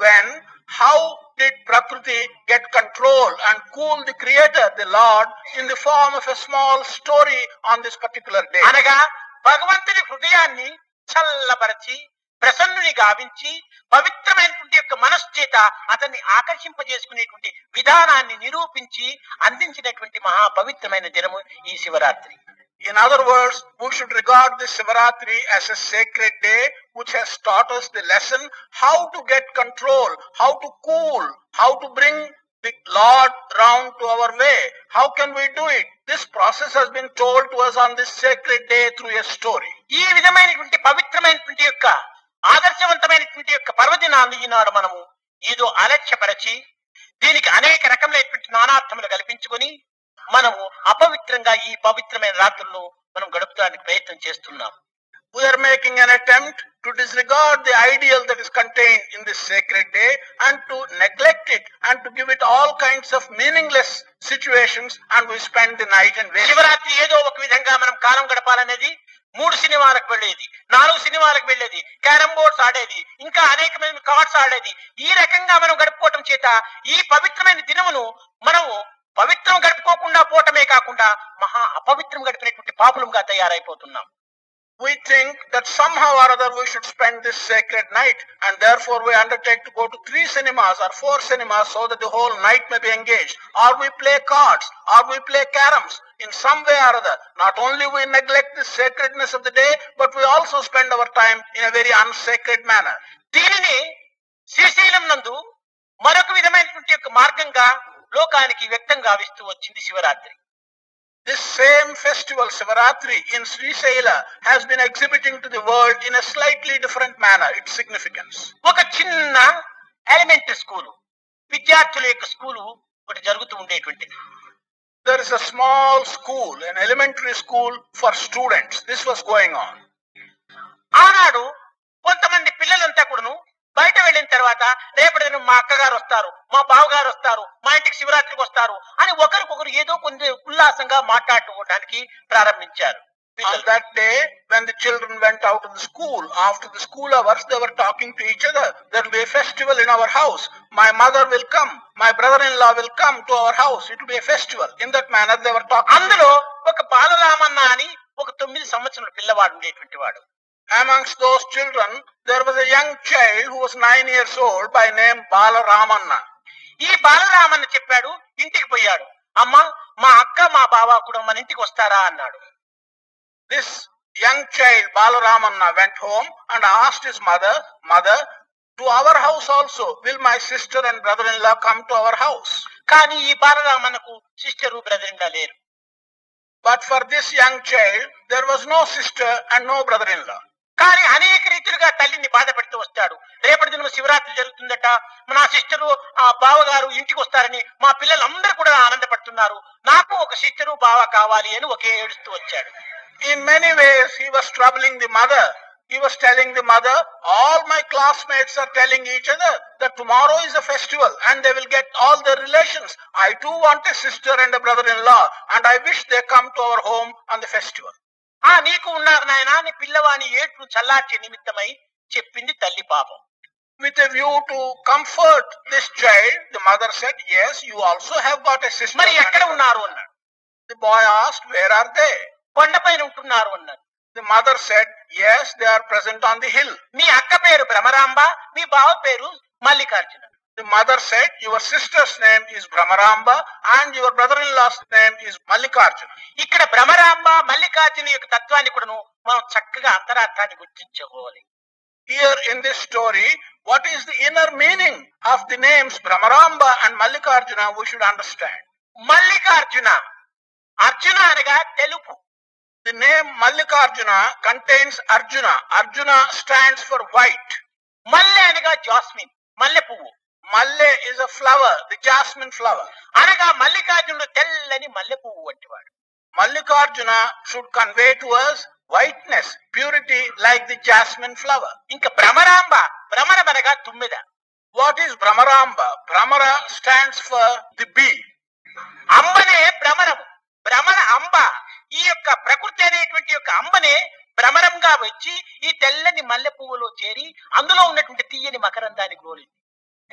when how did prakriti get control and cool the creator the lord in the form of a small story on this particular day అనగా భగవంతుని హృదయాన్ని చల్లబరచి ప్రసన్నుని గావించి పవిత్రమైనటువంటి యొక్క మనస్సు చేత అతన్ని ఆకర్షింపజేసుకునేటువంటి విధానాన్ని నిరూపించి అందించినటువంటి మహా పవిత్రమైన దినము ఈ Shivaratri In other words, we should regard this Shivaratri as a sacred day which has taught us the lesson how to get control, how to cool, how to bring the Lord round to our way. How can we do it? This process has been told to us on this sacred day through a story ఈ విధమైనటువంటి పవిత్రమైనటువంటి యొక్క ఆదర్శవంతమైనటువంటి యొక్క పర్వదినాన్ని ఈనాడు మనము ఏదో అలక్ష్యపరచి దీనికి అనేక రకములైనటువంటి నానార్థములు కల్పించుకొని మనము అపవిత్రంగా ఈ పవిత్రమైన రాత్రులను మనం గడుపుతానికి ప్రయత్నం చేస్తున్నాం. We are making an attempt to disregard the ideal that is contained in this sacred day and to neglect it and to give it all kinds of meaningless situations and we spend the night and Shivaratri ఏదో ఒక విధంగా మనం కాలం గడపాలనేది మూడు సినిమాలకు వెళ్ళేది నాలుగు సినిమాలకు వెళ్ళేది క్యారమ్ బోర్డ్స్ ఆడేది ఇంకా అనేకమైన కార్డ్స్ ఆడేది. ఈ రకంగా మనం గడుపుకోవటం చేత ఈ పవిత్రమైన దినమును మనము పవిత్రం గడుపుకోకుండా పోవటమే కాకుండా మహా అపవిత్రం గడిపినటువంటి పాపులంగా తయారైపోతున్నాం. we think that somehow or other we should spend this sacred night and therefore we undertake to go to three cinemas or four cinemas so that the whole night may be engaged. Or we play cards or we play caroms in some way or other. Not only we neglect the sacredness of the day, but we also spend our time in a very unsacred manner. దీనిని శ్రీశైలం నందు మరొక విధమైనటువంటి యొక్క మార్గంగా లోకానికి వ్యక్తం గావిస్తూ వచ్చింది Shivaratri This same festival, Sivaratri, in Sri Saila has been exhibiting to the world in a slightly different manner, its significance. ఒక చిన్న ఎలిమెంటరీ స్కూలు విద్యార్థుల యొక్క స్కూలు ఒకటి జరుగుతూ ఉండేటువంటిది There is a small school, an elementary school for students. This was going on. ఆనాడు కొంతమంది పిల్లలంతా కూడాను బయట వెళ్ళిన తర్వాత రేపటి మా అక్కగారు వస్తారు మా బావ గారు వస్తారు మా ఇంటికి శివరాత్రికి వస్తారు అని ఒకరికొకరు ఏదో కొంచెం ఉల్లాసంగా మాట్లాడుకోవడానికి ప్రారంభించారు. Children went out school after school hours they are talking to each other festival our house my mother will come my brother in law will come to our house it festival in that manner they are talk అందులో ఒక బాలరామన్న అని ఒక తొమ్మిది సంవత్సరాల పిల్లవాడు ఉండేటువంటి వాడు. Amongst those children, there was a young child who was nine years old by name Bala Ramanna. ఈ బాలరామన్న చెప్పాడు ఇంటికి పోయాడు అమ్మా మా అక్క మా బావ కూడా మన ఇంటికి వస్తారా అన్నాడు This young child, Balaramanna, went home and asked his mother, Mother, to our house also, will my sister and brother-in-law come to our house? కానీ ఈ బాలరామన్నకు సిస్టరు బ్రదర్ ఇంకా లేరు But for this young child, there was no sister and no brother-in-law. కానీ అనేక రీతిలుగా తల్లిని బాధ పెడుతూ వస్తాడు రేపటి దినం శివరాత్రి జరుగుతుందట నా సిస్టరు ఆ బావగారు ఇంటికి వస్తారని మా పిల్లలందరూ కూడా ఆనందపడుతున్నారు నాకు ఒక సిస్టరు బావ కావాలి అని ఒకే ఏడుస్తూ వచ్చాడు In many ways, he was troubling the mother. He was telling the mother, all my classmates are telling each other that tomorrow is a festival and they will get all their relations. I too want a sister and a brother-in-law and I wish they come to our home on the festival. ఆ నీకు ఉన్నారు నాయనా అని పిల్లవాని ఏట్లు చల్లార్చే నిమిత్తమై చెప్పింది తల్లి పాపం With a view to comfort this child, the mother said, yes, you also have got a sister. మరి ఎక్కడ ఉన్నారు అన్నాడు The boy asked, where are they? కొండపైన ఉంటున్నారు అన్నాడు The mother said, yes, they are present on the hill. మీ అక్క పేరు భ్రమరాంబ మీ బావ పేరు Mallikarjuna The mother said, your sister's name is Brahmaramba and your brother-in-law's name is Mallikarjuna. ఇక్కడ భ్రమరాంబ మల్లికార్జున యొక్క తత్వాన్ని కూడాను మనం చక్కగా అంతరార్థాన్ని గుర్తించుకోవాలి Here in this story, what is the inner meaning of the names Brahmaramba and Mallikarjuna we should understand. Mallikarjuna Arjuna అనగా తెలుపు The name Mallikarjuna contains Arjuna. Arjuna stands for white. మల్లె అనగా జాస్మిన్ మల్లె పువ్వు మల్లె is a flower the jasmine flower అనగా మల్లికార్జునుడు తెల్లని మల్లె పువ్వు వంటివాడు. Mallikarjuna should convey to us whiteness purity like the jasmine flower ఇంకా భ్రమరాంబ భ్రమర అనగా Tummida. What is Bhramaramba? Bhramara stands for the bee అంబనే భ్రమరం భ్రమర అంబ ఈ యొక్క ప్రకృతి అనేటువంటి యొక్క అంబనే భ్రమరంగా వచ్చి ఈ తెల్లని మల్లె పువ్వులో చేరి అందులో ఉన్నటువంటి తీయని మకరందాన్ని గోలింది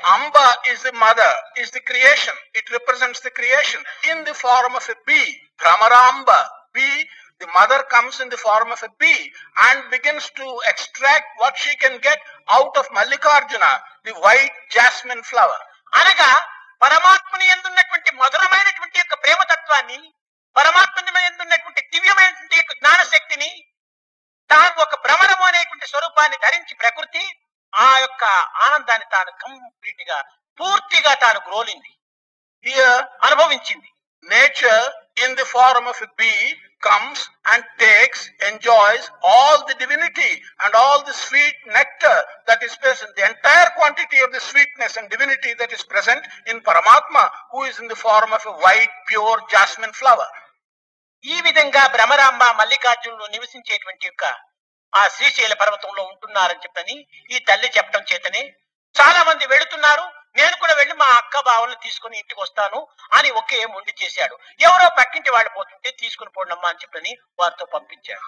Amba is the mother, is the creation. It represents the creation in the form of a bee. Brahmaramba, bee. The mother comes in the form of a bee and begins to extract what she can get out of Mallikarjuna, the white jasmine flower. అనగా పరమాత్మని ఎందున్నటువంటి మధురమైనటువంటి యొక్క ప్రేమతత్వాన్ని పరమాత్మని ఎందున్నటువంటి దివ్యమైనటువంటి యొక్క జ్ఞానశక్తిని తాను ఒక భ్రమరము అనేటువంటి స్వరూపాన్ని ధరించి ప్రకృతి ఆ యొక్క ఆనందాన్ని తాను కంప్లీట్గా పూర్తిగా తాను గ్రోలింది. అనుభవించింది. Nature in the form of bee comes and takes enjoys all the divinity and all the sweet nectar that is present the entire quantity of the sweetness and divinity that is present in Paramatma who is in the form of white pure jasmine flower ఈ విధంగా బ్రహ్మరాంబ మల్లికార్జునులు నివసించేటువంటి యొక్క ఆ శ్రీశైల పర్వతంలో ఉంటున్నారని చెప్పని ఈ తల్లి చెప్పడం చేతనే చాలా మంది వెళుతున్నారు. నేను కూడా వెళ్ళి మా అక్క బావలను తీసుకుని ఇంటికి వస్తాను అని ఒకే మొండి చేశాడు. ఎవరో పక్కింటి వాళ్ళు పోతుంటే తీసుకుని పోండమ్మా అని చెప్పని వారితో పంపించాడు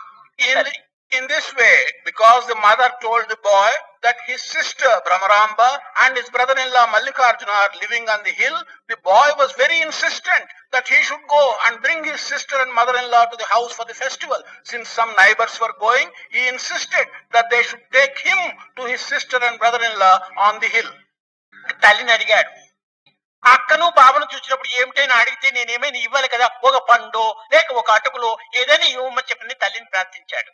In this way, because the mother told the boy that his sister Brahmaramba and his brother-in-law Mallikarjuna are living on the hill, the boy was very insistent that he should go and bring his sister and mother-in-law to the house for the festival. Since some neighbors were going, he insisted that they should take him to his sister and brother-in-law on the hill. తల్లిని అడిగాడు అక్కను బావను చూసినప్పుడు ఏమిటైనా అడిగితే నేనేమైనా ఇవ్వాలి కదా ఒక పండు లేక ఒక అటుకులో ఏదైనా ఇవ్వమని చెప్పి తల్లిని ప్రార్థించాడు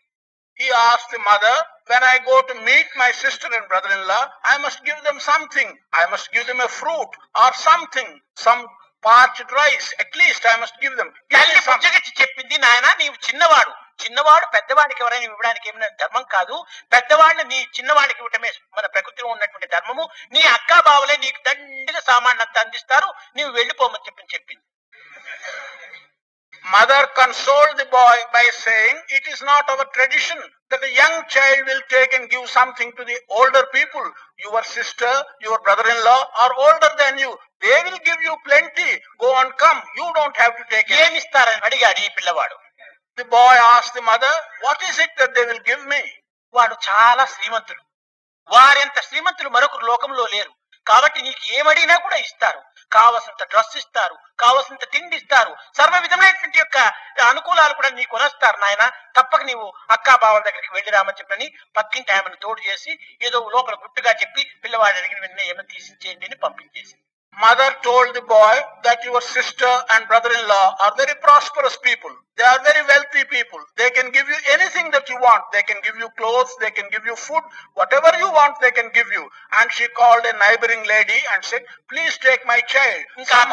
He asked the mother, when I go to meet my sister and brother-in-law, I must give them something. I must give them a fruit or something, some parched rice. At least I must give them. Give me something. చెప్పింది నాయన నీవు చిన్నవాడు చిన్నవాడు పెద్దవాడికి ఎవరైనా ఇవ్వడానికి ఏమైనా ధర్మం కాదు పెద్దవాడిని నీ చిన్నవాడికి ఇవ్వటమే మన ప్రకృతిలో ఉన్నటువంటి ధర్మము నీ అక్క బావలే నీకు దండిగా సామాన్ అంతా అందిస్తారు నీవు వెళ్ళిపోమని చెప్పి చెప్పింది Mother consoled the boy by saying, it is not our tradition that a young child will take and give something to the older people. Your sister, your brother-in-law are older than you. They will give you plenty. Go and come. You don't have to take it. ఏమిస్తారని అడిగాడు ఈ పిల్లవాడు The boy asked the mother, what is it that they will give me? వాడు చాలా శ్రీమంతుడు వారెంత శ్రీమంతులు మరొకరు లోకంలో లేరు కాబట్టి నీకు ఏమడిగినా కూడా ఇస్తారు. కావలసినంత డ్రెస్ ఇస్తారు కావలసినంత తిండి ఇస్తారు. సర్వ విధమైనటువంటి యొక్క అనుకూలాలు కూడా నీకు కొనస్తారు నాయన. తప్పక నీవు అక్కా బావల దగ్గరికి వెళ్ళి రామని చెప్పని పక్కింటి ఆమెను తోడు చేసి ఏదో లోపల గుట్టుగా చెప్పి పిల్లవాడు అడిగిన వెంటనే ఏమైనా తీసిచ్చేయండి అని పంపించేసి Mother told the boy that your sister and brother-in-law are very prosperous people. They are very wealthy people. They can give you anything that you want. They can give you clothes, they can give you food, whatever you want, they can give you. And she called a neighboring lady and said, please take my child.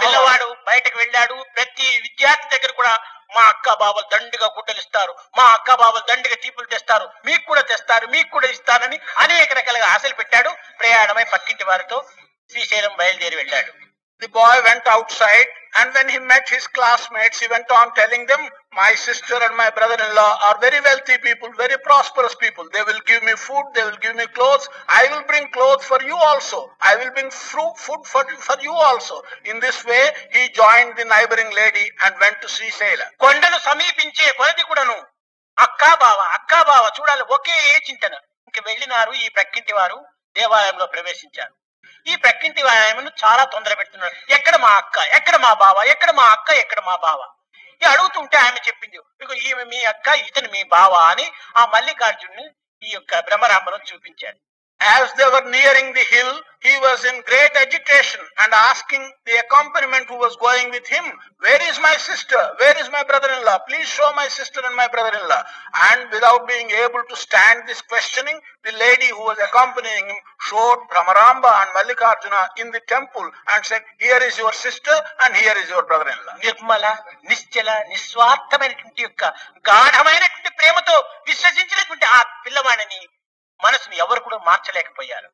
పిల్లవాడు బయటకు వెళ్ళాడు ప్రతి విద్యార్థి దగ్గర కూడా మా అక్క బాబలు దండిగా గుడ్డలు ఇస్తారు మా అక్క బాబలు దండిగా టీపులు తెస్తారు మీకు కూడా తెస్తారు మీకు కూడా ఇస్తానని అనేక రకాలుగా ఆశలు పెట్టాడు ప్రయాణమై పక్కింటి వారితో శ్రీశైలం బయలుదేరి వెళ్ళాడు The boy went outside and when he met his classmates, he went on telling them, my sister and my brother-in-law are very wealthy people, very prosperous people. They will give me food, they will give me clothes. I will bring clothes for you also. I will bring fruit, food for, for you also. In this way, he joined the neighboring lady and went to see Sailor. కొండను సమీపించే కొలది కూడాను అక్కా బావ అక్కా బావ చూడాలి ఒకే చింతన ఇంక వెళ్ళినారు ఈ ప్రక్కింటి వారు దేవాలయంలో ప్రవేశించారు ఈ ప్రక్కింటి ఆమెను చాలా తొందర పెడుతున్నాడు ఎక్కడ మా అక్క? ఎక్కడ మా బావ? ఎక్కడ మా అక్క? ఎక్కడ మా బావ? ఈ అడుగుతుంటే ఆమె చెప్పింది ఈమె మీ అక్క ఇతను మీ బావ అని ఆ మల్లికార్జునుని ఈ యొక్క బ్రహ్మరాంబరం చూపించాడు As they were nearing the hill, he was in great agitation and asking the accompaniment who was going with him, Where is my sister? Where is my brother in law? Please show my sister and my brother in law. And without being able to stand this questioning, the lady who was accompanying him showed Brahmaramba and Mallikarjuna in the temple and said, Here is your sister and here is your brother in law. Nirmala నిశ్చల నిస్వార్థమైనటువంటి యొక్క గాఢమైనటువంటి ప్రేమతో విశ్వసించినటువంటి ఆ పిల్లవాడిని మనసుని ఎవరు కూడా మార్చలేకపోయారు.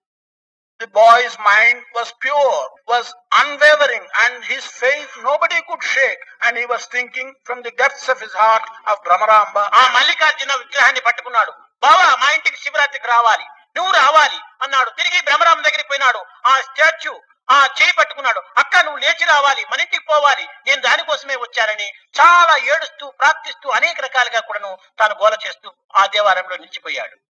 The boy's mind was pure was unwavering and his faith nobody could shake and he was thinking from the depths of his heart of Bhramaramba ఆ మల్లికార్జున విగ్రహాన్ని పట్టుకున్నాడు. బావా మా ఇంటికి శివరాత్రికి రావాలి. నువ్వు రావాలి అన్నాడు. తిరిగి భ్రమరాంబ దగ్గరికి పోయినాడు. ఆ స్టాచ్యూ ఆ చేయి పట్టుకున్నాడు. అక్క నువ్వు లేచి రావాలి మన ఇంటికి పోవాలి. నేను దానికోసమే వచ్చానని చాలా ఏడుస్తూ ప్రార్థిస్తూ అనేక రకాలుగా కూడాను తాను గోల చేస్తూ ఆ దేవాలయంలో నిలిచిపోయాడు.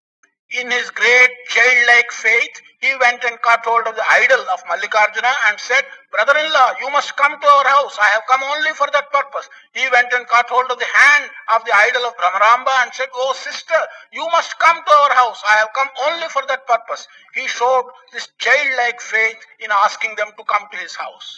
In his great childlike faith, he went and caught hold of the idol of Mallikarjuna and said, Brother-in-law, you must come to our house. I have come only for that purpose. He went and caught hold of the hand of the idol of Brahmaramba and said, Oh sister, you must come to our house. I have come only for that purpose. He showed this childlike faith in asking them to come to his house.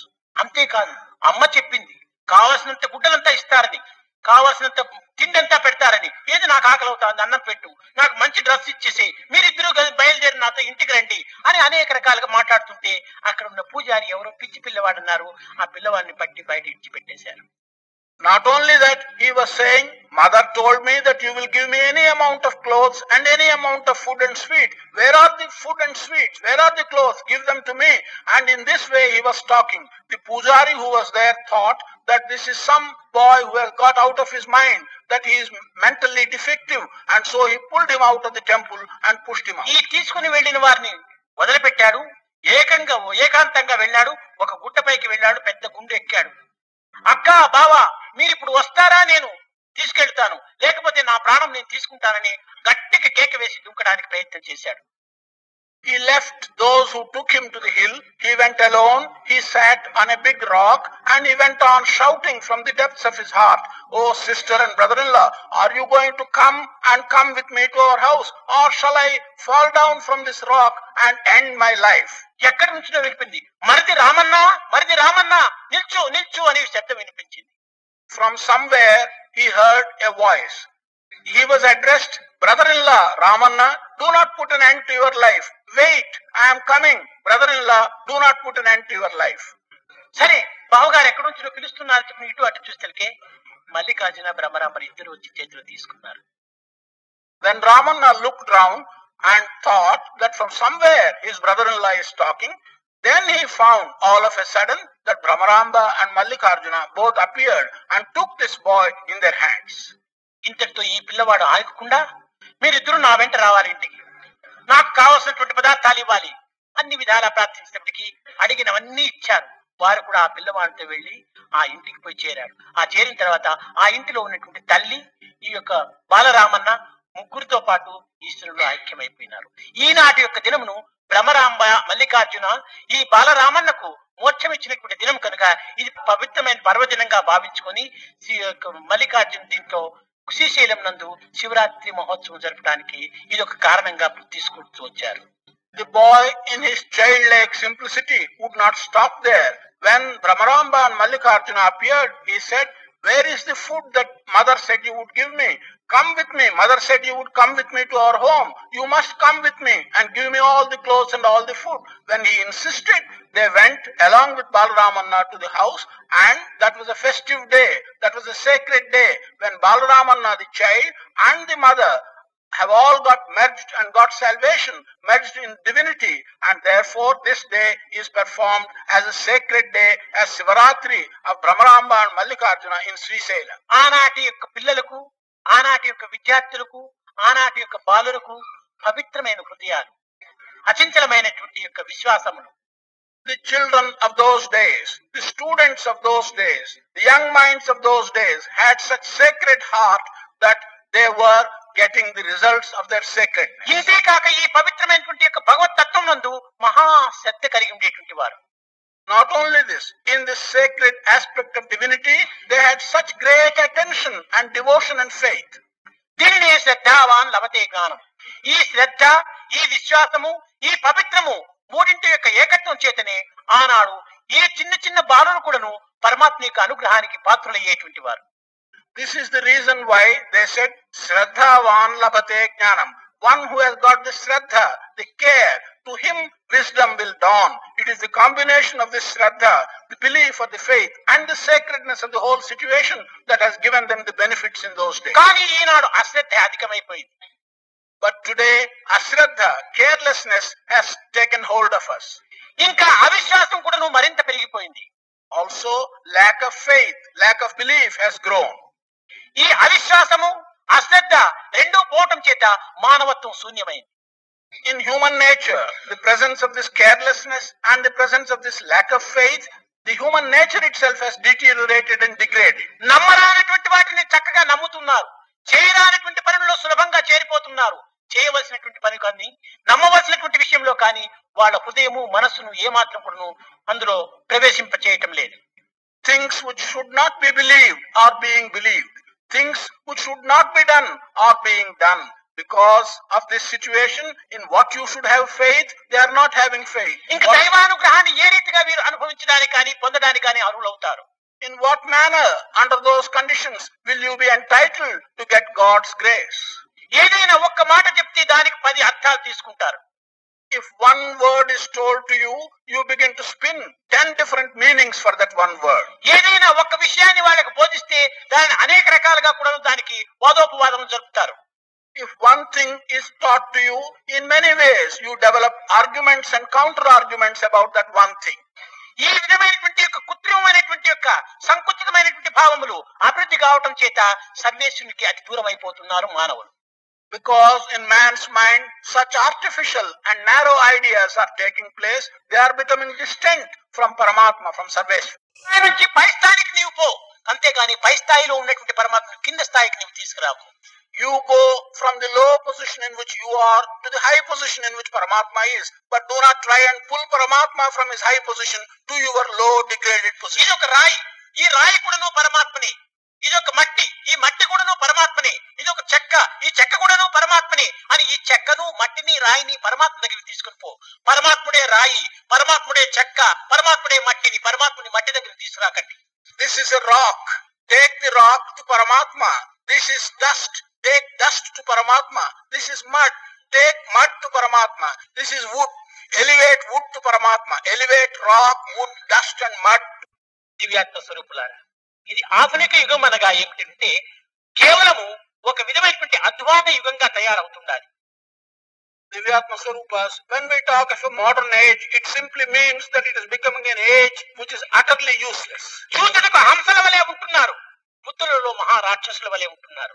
అంతేకాదు అమ్మ చెప్పింది కావలసినంత గుడ్డలంతా ఇస్తారని కావాల్సినంత తిండంతా పెడతారని. ఏది నాకు ఆకలి అవుతుంది అన్నం పెట్టు. నాకు మంచి డ్రెస్ ఇచ్చేసి. మీరిద్దరూ కలిసి బయలుదేరి నాతో ఇంటికి రండి అని అనేక రకాలుగా మాట్లాడుతుంటే అక్కడ ఉన్న పూజారి ఎవరో పిచ్చి పిల్లవాడు అన్నారు ఆ పిల్లవాడిని పట్టి బయట ఇచ్చి పెట్టేశారు Not only that, he was saying, Mother told me that you will give me any amount of clothes and any amount of food and sweet. Where are the food and sweets? Where are the clothes? Give them to me. And in this way he was talking. The pujari who was there thought that this is some boy who has got out of his mind, that he is mentally defective. And so he pulled him out of the temple and pushed him out. ఈ తీసుకుని వెళ్ళిన వారిని వదిలిపెట్టాడు ఏకంగా ఏకాంతంగా వెళ్ళాడు ఒక గుట్టపైకి వెళ్ళాడు పెద్ద గుండు ఎక్కాడు అక్క బావా మీరు ఇప్పుడు వస్తారా నేను? తీసుకెళ్తాను. లేకపోతే నా ప్రాణం నేను తీసుకుంటానని గట్టిగా కేక వేసి దుంకడానికి ప్రయత్నం చేశాడు. He left those who took him to the hill. He went alone. He sat on a big rock and he went on shouting from the depths of his heart, Oh, sister and brother-in-law, are you going to come and come with me to our house? Or shall I fall down from this rock and end my life? ఎక్కడి నుంచినో వినిపింది మరిది రామన్నా మరిది రామన్నా నిల్చు నిల్చు అనే శబ్దం వినిపించింది From somewhere he heard a voice. He was addressed, brother-in-law, Ramanna, do not put an end to your life. Wait, I am coming. Brother-in-law, do not put an end to your life. సరే బావగారు ఎక్కడి నుంచినో పిలుస్తున్నారు చెప్పి ఇటు అటు చూస్తే మల్లికార్జున బ్రహ్మరాంబరి ఇద్దరు వచ్చి చేతిలో తీసుకున్నారు Then Ramanna looked round and thought that from somewhere his brother-in-law is talking. Then he found all of a sudden that Brahmaramba and Mallikarjuna both appeared and took this boy in their hands. ఇంతటితో ఈ పిల్లవాడు ఆగకుండా మీరిద్దరూ నా వెంట రావాలి ఇంటికి నాకు కావలసినటువంటి పదార్థాలు ఇవ్వాలి. అన్ని విధాలా ప్రార్థించినప్పటికీ అడిగినవన్నీ ఇచ్చారు. వారు కూడా ఆ పిల్లవాడితో వెళ్ళి ఆ ఇంటికి పోయి చేరాడు ఆ చేరిన తర్వాత ఆ ఇంటిలో ఉన్నటువంటి తల్లి ఈ యొక్క బాలరామన్న ముగ్గురితో పాటు ఈశ్వరుడు ఐక్యమైపోయినారు. ఈనాటి యొక్క దినమును భ్రమరాంబ మల్లికార్జున ఈ బాలరామన్నకు మోక్షం ఇచ్చినటువంటి దినం కనుక ఇది పవిత్రమైన పర్వదినంగా భావించుకొని శ్రీ మల్లికార్జున దీంట్లో శ్రీశైలం నందు శివరాత్రి మహోత్సవం జరపడానికి ఇది ఒక కారణంగా తీసుకుంటూ వచ్చారు The boy in his childlike simplicity would not stop there. When Brahmaramba and Mallikarjuna appeared, he said, Where is the food that mother said you would give me? Come with me. Mother said you would come with me to our home. You must come with me and give me all the clothes and all the food. When he insisted, they went along with Balaramanna to the house and that was a festive day. That was a sacred day when Balaramanna, the child, and the mother have all got merged and got salvation, merged in divinity, and therefore this day is performed as a sacred day, as Sivaratri of Brahmaramba and Mallikarjuna in Sri Sela. ఆనాటి యొక్క పిల్లలకు ఆనాటి యొక్క విద్యార్థులకు ఆనాటి యొక్క బాలులకు పవిత్రమైన హృదయాలు అచంచలమైనటువంటి యొక్క విశ్వాసములు The children of those days, the students of those days, the young minds of those days had such sacred heart that they were getting the results of their sacredness. ఇదే కాక ఈ పవిత్రమైనటువంటి యొక్క భగవత్ తత్వం నందు మహా శ్రద్ధ కలిగి ఉండేటువంటి వారు Not only this, in this sacred aspect of divinity, they had such great attention and devotion and faith. దీనినే శ్రద్ధావాన్ లభతే జ్ఞానం ఈ శ్రద్ధ ఈ విశ్వాసము ఈ పవిత్రము మూడింటి యొక్క ఏకత్వం చేతనే ఆనాడు ఈ చిన్న చిన్న బాలులు కూడాను పరమాత్మ యొక్క అనుగ్రహానికి పాత్రులయ్యేటువంటి వారు This is the reason why they said Shraddhavan labhate jnanam. One who has got the Shraddha, the care, to him wisdom will dawn. It is the combination of this Shraddha, the belief or the faith, and the sacredness of the whole situation that has given them the benefits in those days. But today, Ashraddha, carelessness, has taken hold of us. ఇంకా అవిశ్వాసం కూడాను మరింత పెరిగిపోయింది Also, lack of faith, lack of belief has grown. ఈ అవిశ్వాసము అశ్రద్ధ రెండూ పోవటం చేత మానవత్వం శూన్యమైంది In human nature, the presence of this carelessness and the presence of this lack of faith, the human nature itself has deteriorated and degraded. నమ్మరానటువంటి వాటిని చక్కగా నమ్ముతున్నారు చేయరానటువంటి పనుల్లో సులభంగా చేరిపోతున్నారు చేయవలసినటువంటి పని కానీ నమ్మవలసినటువంటి విషయంలో కానీ వాళ్ళ హృదయము మనస్సును ఏమాత్రం కూడాను అందులో ప్రవేశింప చేయటం లేదు Things which should not be believed are being believed. Things which should not be done are being done. Because of this situation, in what you should have faith, they are not having faith. ఇంక What- దైవానుగ్రహాన్ని ఏ రీతిగా వీరు అనుభవించడానికి కానీ పొందడానికి కానీ అర్హులవుతారు in what manner, under those conditions, will you be entitled to get God's grace? ఏదైనా ఒక్క మాట చెప్తే దానికి పది అర్థాలు తీసుకుంటారు If one word is told to you, you begin to spin ten different meanings for that one word. ఏదైనా ఒక్క విషయాన్ని వాళ్ళకి బోధిస్తే దానిని అనేక రకాలుగా కూడా దానికి వాదోపవాదం జరుపుతారు if one thing is taught to you in many ways you develop arguments and counter arguments about that one thing. ఈ విధమైనటువంటి యొక్క కృత్రిమైనటువంటి యొక్క సంకుచితమైనటువంటి భావములు అభివృద్ధి కావటం చేత సర్వేశునికి అతి దూరం అయిపోతున్నారు మానవులు because in man's mind such artificial and narrow ideas are taking place they are becoming distant from Paramatma from Sarveshwar పై స్థాయికి నీవు పో. అంతేగాని పై స్థాయిలో ఉన్నటువంటి పరమాత్మ కింద స్థాయికి నీవు తీసుకురాకు. You go from the low position in which you are to the high position in which Paramatma is. But do not try and pull Paramatma from his high position to your low degraded ఇది position. ఒక రాయి ఈ రాయి కూడాను పరమాత్మని ఇది ఒక మట్టి ఈ మట్టి కూడాను పరమాత్మని ఇది ఒక చెక్క ఈ చెక్క కూడాను పరమాత్మని అని ఈ చెక్కను మట్టిని రాయిని పరమాత్మ దగ్గరికి తీసుకుని పో పరమాత్ముడే రాయి పరమాత్ముడే చెక్క పరమాత్ముడే మట్టిని పరమాత్ముని మట్టి దగ్గరికి తీసుకురాకండి This is a rock. Take the rock to Paramatma. This is dust. Take dust to Paramatma this is mud take mud to Paramatma this is wood elevate wood to Paramatma elevate rock wood dust and mud దివ్యాత్మ స్వరూపులారా ఇది ఆధునిక యుగం అనగా ఏమిటంటే కేవలము ఒక విధమైనటువంటి అద్వాన యుగంగా తయారవుతుండాలి. దివ్యాత్మ స్వరూప when we talk age it simply means that it is becoming an age ఉంటున్నారు. బుద్ధులలో మహారాక్షసుల వలె ఉంటున్నారు.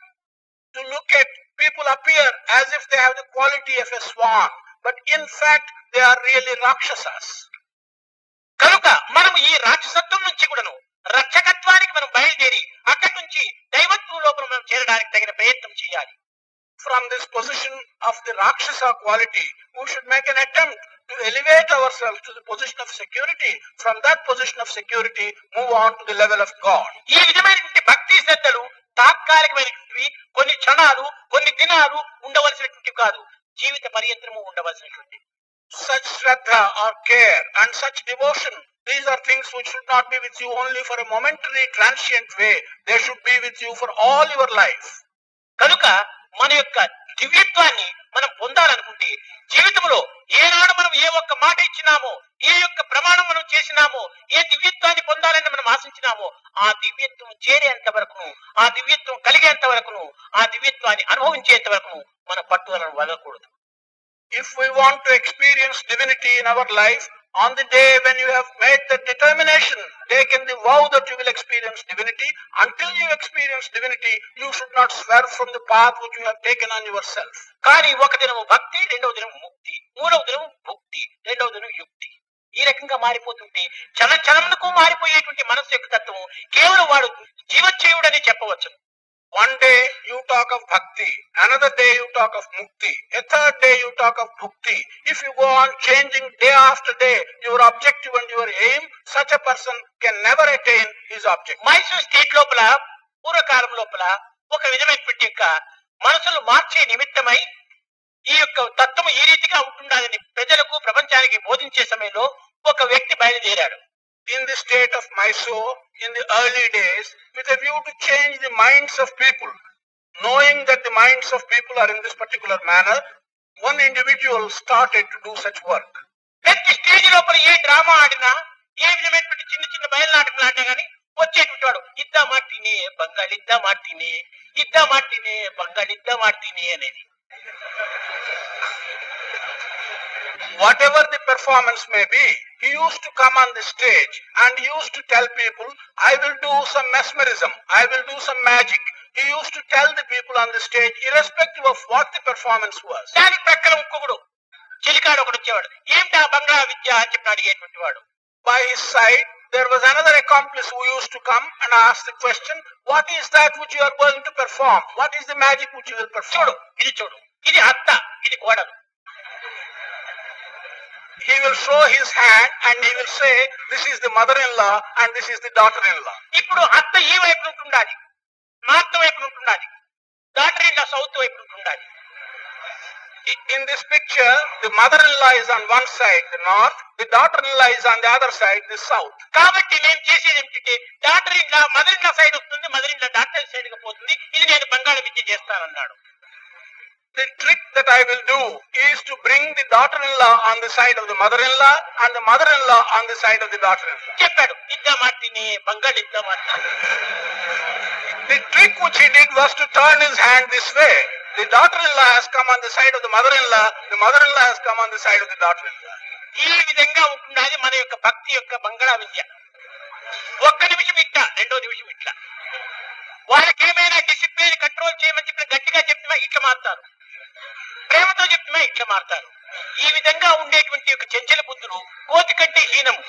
To look at people appear as if they have the quality of a swan, but in fact they are really rakshasas. కనుక మనం ఈ రాక్షసత్వం నుంచి కూడాను రక్షకత్వానికి మనం బయలుదేరి అక్కడి నుంచి దైవత్వం లోపల మనం చేరడానికి తగిన ప్రయత్నం చేయాలి From this position of the rakshasa quality, we should make an attempt to elevate ourselves to the position of security. From that position of security, move on to the level of God. ఈ విధమైనటువంటి భక్తి శ్రద్ధలు తాత్కాలికమైనటువంటివి కొన్ని క్షణాలు కొన్ని దినాలు ఉండవలసినటువంటివి కాదు జీవిత పర్యంతరము ఉండవలసినటువంటి such shraddha or care and such devotion these are things which should not be with you only for a momentary transient way they should be with you for all your life కనుక మన యొక్క దివ్యత్వాన్ని మనం పొందాలనుకుంటే జీవితంలో ఏనాడు మనం ఏ ఒక్క మాట ఇచ్చినామో ఏ యొక్క ప్రమాణం మనం చేసినాము ఏ దివ్యత్వాన్ని పొందాలని మనం ఆశించినామో ఆ దివ్యత్వం చేరేంత వరకు ఆ దివ్యత్వం కలిగేంత వరకు ఆ దివ్యత్వాన్ని అనుభవించేంత వరకు మన పట్టుదలను వదలకూడదు. If you want to experience divinity in our life on the day when you have made the determination take in the vow that you'll experience divinity until you experience divinity you should not swerve from the path which you have taken on yourself కానీ ఒక దినము భక్తి రెండవ దినము ముక్తి మూడవ దినము భక్తి రెండవ దినం యుక్తి. ఈ రకంగా మారిపోతుంటే చల చలమునకు మారిపోయేటువంటి మనస్సు యొక్క తత్వం కేవలం వాడు జీవచ్చేయుడని చెప్పవచ్చు. One day you talk of bhakti another day you talk of mukti third day you talk of bhukti if you go on changing day after day your objective and your aim such a person can never attain his object Mysore state లోపల పూర్వకాలం లోపల ఒక విధమైనటువంటి యొక్క మనసులు మార్చే నిమిత్తమై ఈ యొక్క తత్వం ఈ రీతిగా ఉంటుందని ప్రజలకు ప్రపంచానికి బోధించే సమయంలో ఒక వ్యక్తి బయలుదేరాడు. In the state of Mysore in the early days with view to change the minds of people knowing that the minds of people are in this particular manner one individual start do such work ప్రతి stage లోపల ఏ drama ఆడినా ఏ విధమైనటువంటి చిన్న చిన్న బయలు నాటకం ఆడినా గానీ వచ్చేటువంటి వాడు ఇద్దా మార్టీని బంగాళ ఇద్దా మార్టీని ఇద్దా మార్టీని బంగాళ ఇద్దా మార్టీని అనేది. Whatever the performance may be he used to come on the stage and he used to tell people, I will do some mesmerism, I will do some magic. He used to tell the people on the stage, irrespective of what the performance was. దానికి ప్రక్కన ఇంకొకడు చెలికాడు ఒకడు వచ్చేవాడు ఏమిటి ఆ బంగ్లా విద్య అని చెప్పి అడిగేటువంటి వాడు By his side, there was another accomplice who used to come and ask the question, What is that which you are going to perform? What is the magic which you will చూడు perform? ఇది చూడు ఇది అత్త ఇది కోడలు He will show his hand and he will say, This is the mother in law and this is the daughter in law. ఇప్పుడు అత్త ఈ వైపు ఉంటుండాలి నార్త్ వైపు ఉంటుండాలి డాక్టర్ ఇంకా సౌత్ వైపు ఉంటుండాలి I- In this picture, the mother-in-law is on one side, the north, the daughter-in-law is on the other side, the south. కాబట్టి నేను చేసేది ఏమిటంటే డాక్టర్ ఇంట్లో మదర్ ఇంట్లో సైడ్ వస్తుంది మదర్ ఇంట్లో డాక్టర్ సైడ్కి పోతుంది ఇది నేను బంగాళ విద్య చేస్తానన్నాడు The trick that I will do is to bring the daughter-in-law on the side of the mother-in-law and the mother-in-law on the side of the daughter-in-law. చెప్పాడు ఇద్దా మాటిని బంగాళ ఇద్దా మాటిని The trick which he did was to turn his hand this way. The daughter-in-law has come on the side of the mother-in-law, the mother-in-law has come on the side of the daughter-in-law. ఈ విధంగా ఉంటున్నది మన యొక్క భక్తి యొక్క బంగాళ విద్య ఒక్క నిమిషం ఇట్లా రెండో నిమిషం ఇట్లా వాళ్ళకి ఏమైనా డిసిప్లిన్ కంట్రోల్ చేయమని చెప్పి గట్టిగా చెప్తున్నా ఇట్లా మారుతారు ప్రేమతో చెప్తున్నా ఇట్లా మారుతారు. ఈ విధంగా ఉండేటువంటి యొక్క చెంచల బుద్ధులు కోతి కంటే హీనము.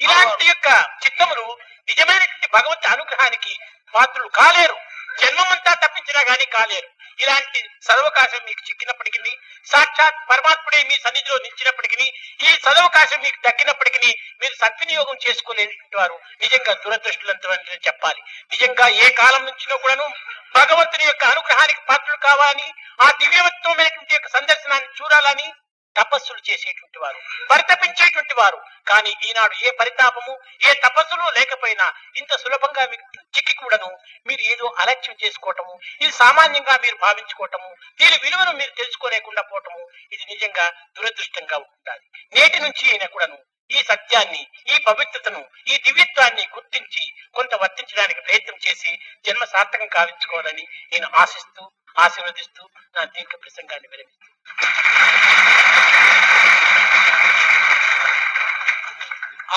ఇలాంటి యొక్క చిత్తములు నిజమైనటువంటి భగవంతు అనుగ్రహానికి పాత్రులు కాలేరు. జన్మమంతా తప్పించినా గానీ కాలేరు. ఇలాంటి సదవకాశం మీకు చిక్కినప్పటికీ సాక్షాత్ పరమాత్ముడే మీ సన్నిధిలో నిలిచినప్పటికీ ఈ సదవకాశం మీకు దక్కినప్పటికీ మీరు సద్వినియోగం చేసుకోలేనటువంటి వారు నిజంగా దురదృష్టులంతమని చెప్పాలి. నిజంగా ఏ కాలం నుంచినో కూడాను భగవంతుని యొక్క అనుగ్రహానికి పాత్రలు కావాలని ఆ దివ్యవత్వమైనటువంటి యొక్క సందర్శనాన్ని చూడాలని తపస్సులు చేసేటువంటి వారు పరితపించేటువంటి వారు. కానీ ఈనాడు ఏ పరితాపము ఏ తపస్సులు లేకపోయినా ఇంత సులభంగా మీకు చిక్కి కూడాను. మీరు ఏదో అలక్ష్యం చేసుకోవటము ఇది సామాన్యంగా మీరు భావించుకోవటము దీని విలువను మీరు తెలుసుకోలేకుండా పోవటము ఇది నిజంగా దురదృష్టంగా ఉండాలి. నేటి నుంచి అయినా కూడాను ఈ సత్యాన్ని ఈ పవిత్రతను ఈ దివ్యత్వాన్ని గుర్తించి కొంత వర్తించడానికి ప్రయత్నం చేసి జన్మ సార్థకం కావించుకోవాలని నేను ఆశిస్తూ ఆశీర్వదిస్తూ నా దీర్ఘ ప్రసంగాన్ని విరమిస్తాను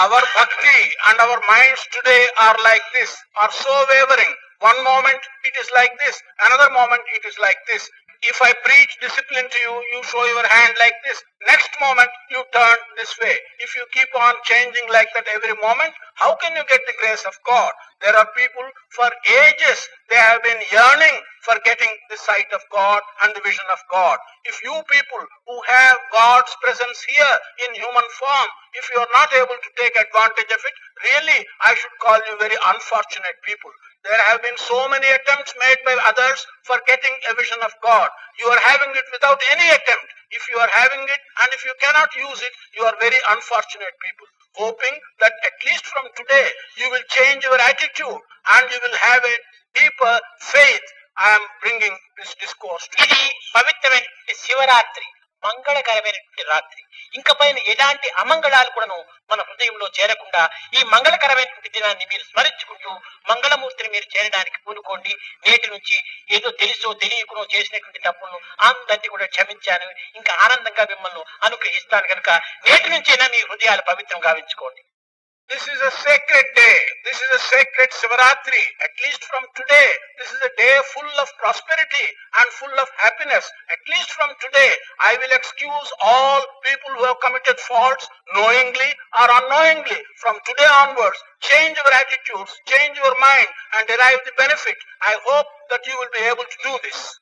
Our bhakti and our minds today are like this, are so wavering. One moment it is like this, another moment it is like this. If I preach discipline to you, you show your hand like this. Next moment you turn this way. If you keep on changing like that every moment, how can you get the grace of God? There are people for ages, they have been yearning for getting the sight of God and the vision of God. If you people who have God's presence here in human form, if you are not able to take advantage of it, really I should call you very unfortunate people. There have been so many attempts made by others for getting a vision of God. You are having it without any attempt. If you are having it and if you cannot use it, you are very unfortunate people. Hoping that at least from today, you will change your attitude and you will have a deeper faith. I am bringing this discourse to you. Shivaratri. మంగళకరమైనటువంటి రాత్రి. ఇంకా పైన ఎలాంటి అమంగళాలు కూడాను మన హృదయంలో చేరకుండా ఈ మంగళకరమైనటువంటి దినాన్ని మీరు స్మరించుకుంటూ మంగళమూర్తిని మీరు చేరడానికి పూనుకోండి. నేటి నుంచి ఏదో తెలుసో తెలియకునో చేసినటువంటి తప్పులను అందరినీ కూడా క్షమించాను ఇంకా ఆనందంగా మిమ్మల్ని అనుగ్రహిస్తాను కనుక నేటి నుంచైనా మీ హృదయాలు పవిత్రం గావించుకోండి This is a sacred day. This is a sacred Sivaratri. At least from today, this is a day full of prosperity and full of happiness. At least from today, I will excuse all people who have committed faults knowingly or unknowingly. From today onwards, change your attitudes, change your mind and derive the benefit. I hope that you will be able to do this.